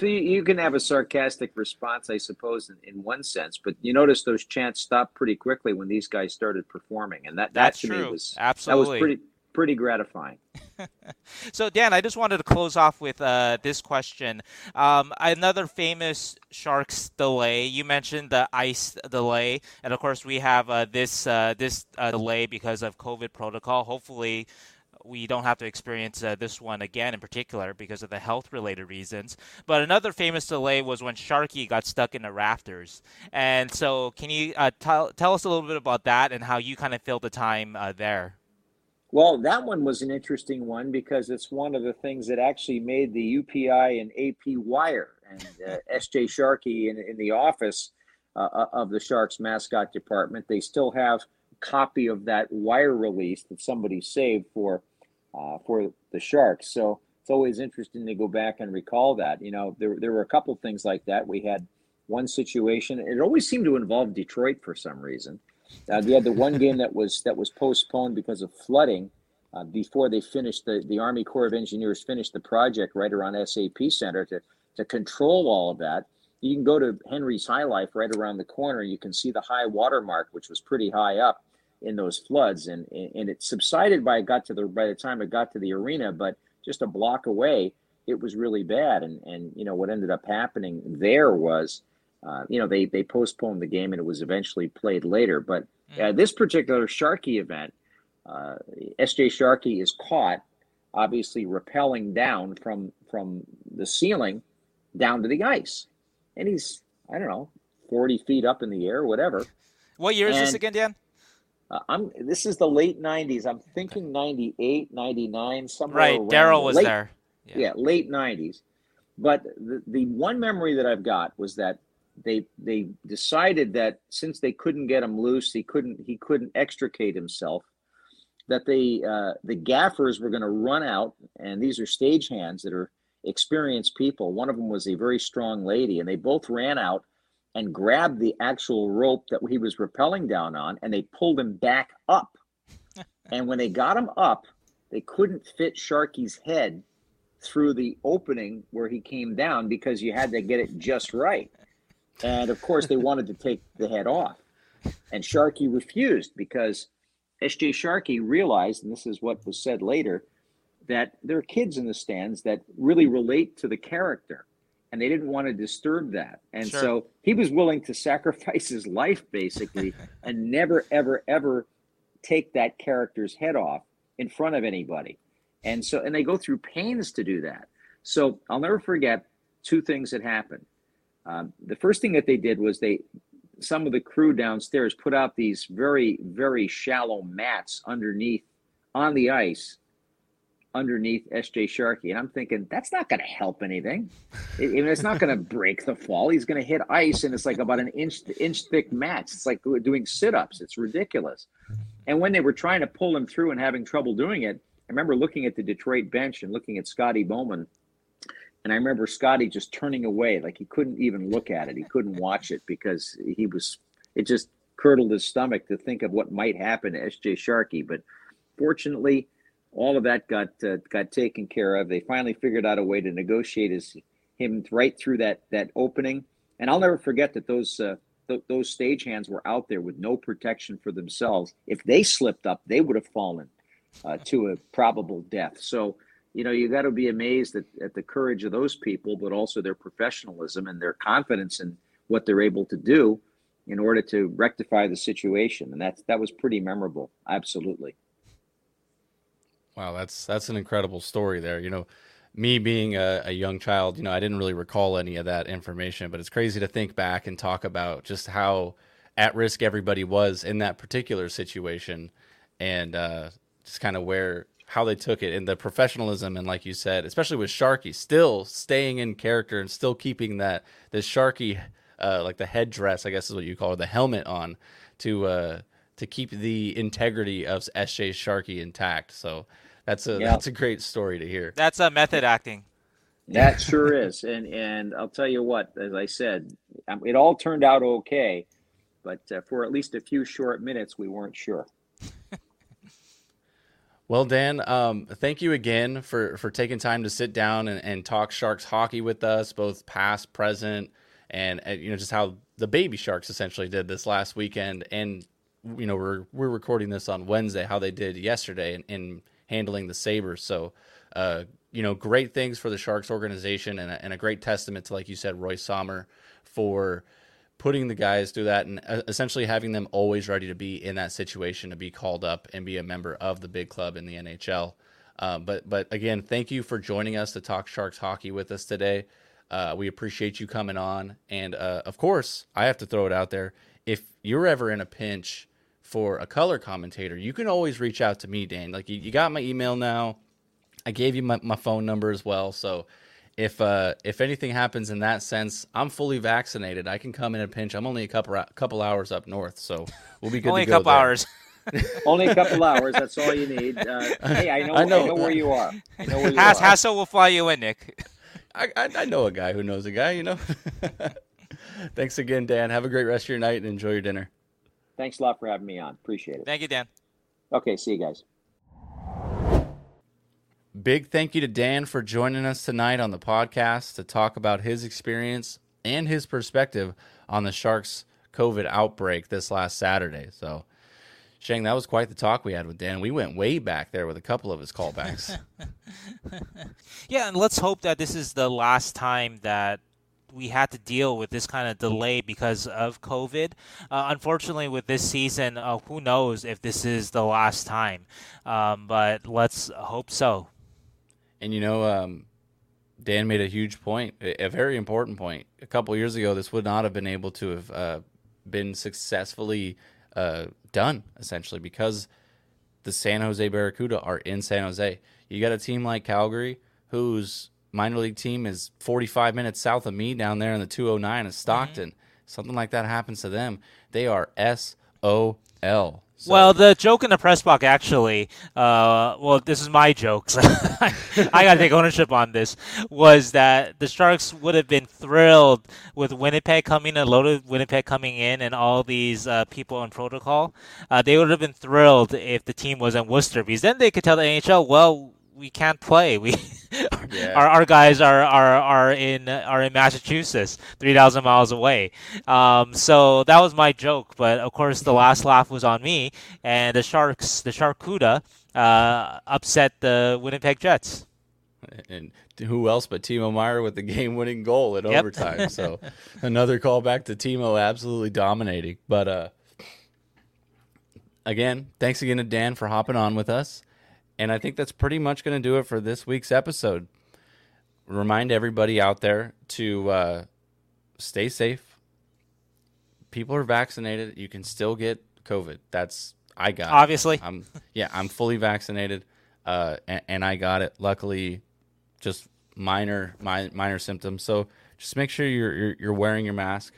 you can have a sarcastic response, I suppose, in, in one sense. But you notice those chants stopped pretty quickly when these guys started performing, and that that that's to true. me was absolutely that was pretty pretty gratifying. so, Dan, I just wanted to close off with uh, this question. Um, another famous Sharks delay. You mentioned the ice delay, and of course, we have uh, this uh, this uh, delay because of COVID protocol. Hopefully. We don't have to experience uh, this one again, in particular, because of the health-related reasons. But another famous delay was when Sharkie got stuck in the rafters. And so, can you uh, tell tell us a little bit about that and how you kind of filled the time there? Well, that one was an interesting one because it's one of the things that actually made the UPI and AP wire. And uh, SJ Sharkie in, in the office uh, uh, of the Sharks mascot department, they still have a copy of that wire release that somebody saved for uh, for the Sharks. So it's always interesting to go back and recall that. You know, there there were a couple things like that. We had one situation. It always seemed to involve Detroit for some reason uh, they had the one game that was that was postponed because of flooding uh, before they finished the the Army Corps of Engineers finished the project right around SAP Center to to control all of that. You can go to Henry's High Life right around the corner. You can see the high water mark, which was pretty high up in those floods, and and it subsided by it got to the by the time it got to the arena, but just a block away, it was really bad. And and you know what ended up happening there was uh, you know, they they postponed the game and it was eventually played later. But uh, this particular Sharkie event, uh, SJ Sharkie is caught, obviously rappelling down from from the ceiling down to the ice, and he's I don't know forty feet up in the air, whatever. What year is and, this again, Dan? Uh, I'm. This is the late '90s. I'm thinking '98, '99, somewhere. Right, Daryl was late, there. Yeah. yeah, late '90s. But the, the one memory that I've got was that they they decided that since they couldn't get him loose, he couldn't he couldn't extricate himself. That they uh, the gaffers were going to run out, and these are stagehands that are experienced people. One of them was a very strong lady, and they both ran out and grabbed the actual rope that he was rappelling down on, and they pulled him back up. and when they got him up, they couldn't fit Sharkie's head through the opening where he came down because you had to get it just right. And of course, they wanted to take the head off. And Sharkie refused because SJ Sharkie realized, and this is what was said later, that there are kids in the stands that really relate to the character and they didn't want to disturb that. And sure. so he was willing to sacrifice his life basically and never, ever, ever take that character's head off in front of anybody. And so, and they go through pains to do that. So I'll never forget two things that happened. Um, the first thing that they did was they, some of the crew downstairs put out these very, very shallow mats underneath on the ice underneath SJ Sharkie. And I'm thinking, that's not going to help anything. It, it's not going to break the fall. He's going to hit ice, and it's like about an inch inch thick mats. It's like doing sit ups. It's ridiculous. And when they were trying to pull him through and having trouble doing it, I remember looking at the Detroit bench and looking at Scotty Bowman and I remember Scotty just turning away, like he couldn't even look at it. He couldn't watch it because he was, it just curdled his stomach to think of what might happen to SJ Sharkie. But fortunately, all of that got uh, got taken care of. They finally figured out a way to negotiate his him right through that that opening. And I'll never forget that those uh, th- those stagehands were out there with no protection for themselves. If they slipped up, they would have fallen uh, to a probable death. So you know, you got to be amazed at, at the courage of those people, but also their professionalism and their confidence in what they're able to do. in order to rectify the situation, and that's that was pretty memorable. Absolutely. Wow, that's that's an incredible story there. You know, me being a, a, young child, you know, I didn't really recall any of that information, but it's crazy to think back and talk about just how at risk everybody was in that particular situation and uh, just kind of where how they took it and the professionalism and like you said, especially with Sharkie still staying in character and still keeping that this Sharkie uh, like the headdress, I guess is what you call it, the helmet on to uh, to keep the integrity of SJ Sharkie intact. So that's a that's a great story to hear. That's a method acting. That sure is, and and I'll tell you what, as I said, um, it all turned out okay, but uh, for at least a few short minutes, we weren't sure. Well, Dan, um, thank you again for for taking time to sit down and, and talk Sharks hockey with us, both past, present, and, and you know just how the baby Sharks essentially did this last weekend, and you know we're we're recording this on Wednesday, how they did yesterday, and. and handling the Sabres. So, uh, you know, great things for the Sharks organization and a, and a great testament to, like you said, Roy Sommer for putting the guys through that and uh, essentially having them always ready to be in that situation to be called up and be a member of the big club in the NHL. Uh, but but again, thank you for joining us to talk Sharks hockey with us today. Uh, we appreciate you coming on, and uh, of course, I have to throw it out there. If you're ever in a pinch for a color commentator, you can always reach out to me, Dan. Like you, you got my email now. I gave you my, my phone number as well. So if uh, if anything happens in that sense, I'm fully vaccinated. I can come in a pinch. I'm only a couple couple hours up north, so we'll be good. only a couple there. hours. only a couple hours. That's all you need. Uh, hey, I know, I know, I know where you are. I know where you Hass, are. Hasso will fly you in, Nick. I, I, I know a guy who knows a guy. You know. Thanks again, Dan. Have a great rest of your night and enjoy your dinner. Thanks a lot for having me on. Appreciate it. Thank you, Dan. Okay, see you guys. Big thank you to Dan for joining us tonight on the podcast to talk about his experience and his perspective on the Sharks COVID outbreak this last Saturday. So, Sheng, that was quite the talk we had with Dan. We went way back there with a couple of his callbacks. yeah, and let's hope that this is the last time that we had to deal with this kind of delay because of COVID. Uh, unfortunately, with this season, uh, who knows if this is the last time? Um, but let's hope so. And you know, um, Dan made a huge point, a very important point. A couple years ago, this would not have been able to have uh, been successfully uh, done, essentially, because the San Jose Barracuda are in San Jose. You got a team like Calgary, whose minor league team is 45 minutes south of me down there in the 209 in Stockton. Mm-hmm. Something like that happens to them. They are S O L. So. Well, the joke in the press box actually, uh, well, this is my joke. So I got to take ownership on this. Was that the Sharks would have been thrilled with Winnipeg coming, a load of Winnipeg coming in, and all these uh, people on protocol. Uh, they would have been thrilled if the team was in Worcester because then they could tell the NHL, well, we can't play. We yeah. our, our guys are, are are in are in Massachusetts, three thousand miles away. Um, so that was my joke, but of course the last laugh was on me, and the Sharks, the Sharkuda, uh, upset the Winnipeg Jets. And who else but Timo Meier with the game-winning goal at yep. overtime? So another call back to Timo absolutely dominating. But uh, again, thanks again to Dan for hopping on with us. And I think that's pretty much going to do it for this week's episode. Remind everybody out there to uh, stay safe. People are vaccinated. You can still get COVID. That's I got. Obviously, it. I'm yeah. I'm fully vaccinated, uh, and, and, I got it. Luckily, just minor my, minor symptoms. So just make sure you're, you're you're wearing your mask,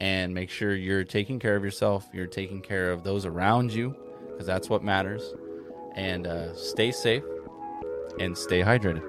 and make sure you're taking care of yourself. You're taking care of those around you, because that's what matters and uh, stay safe and stay hydrated.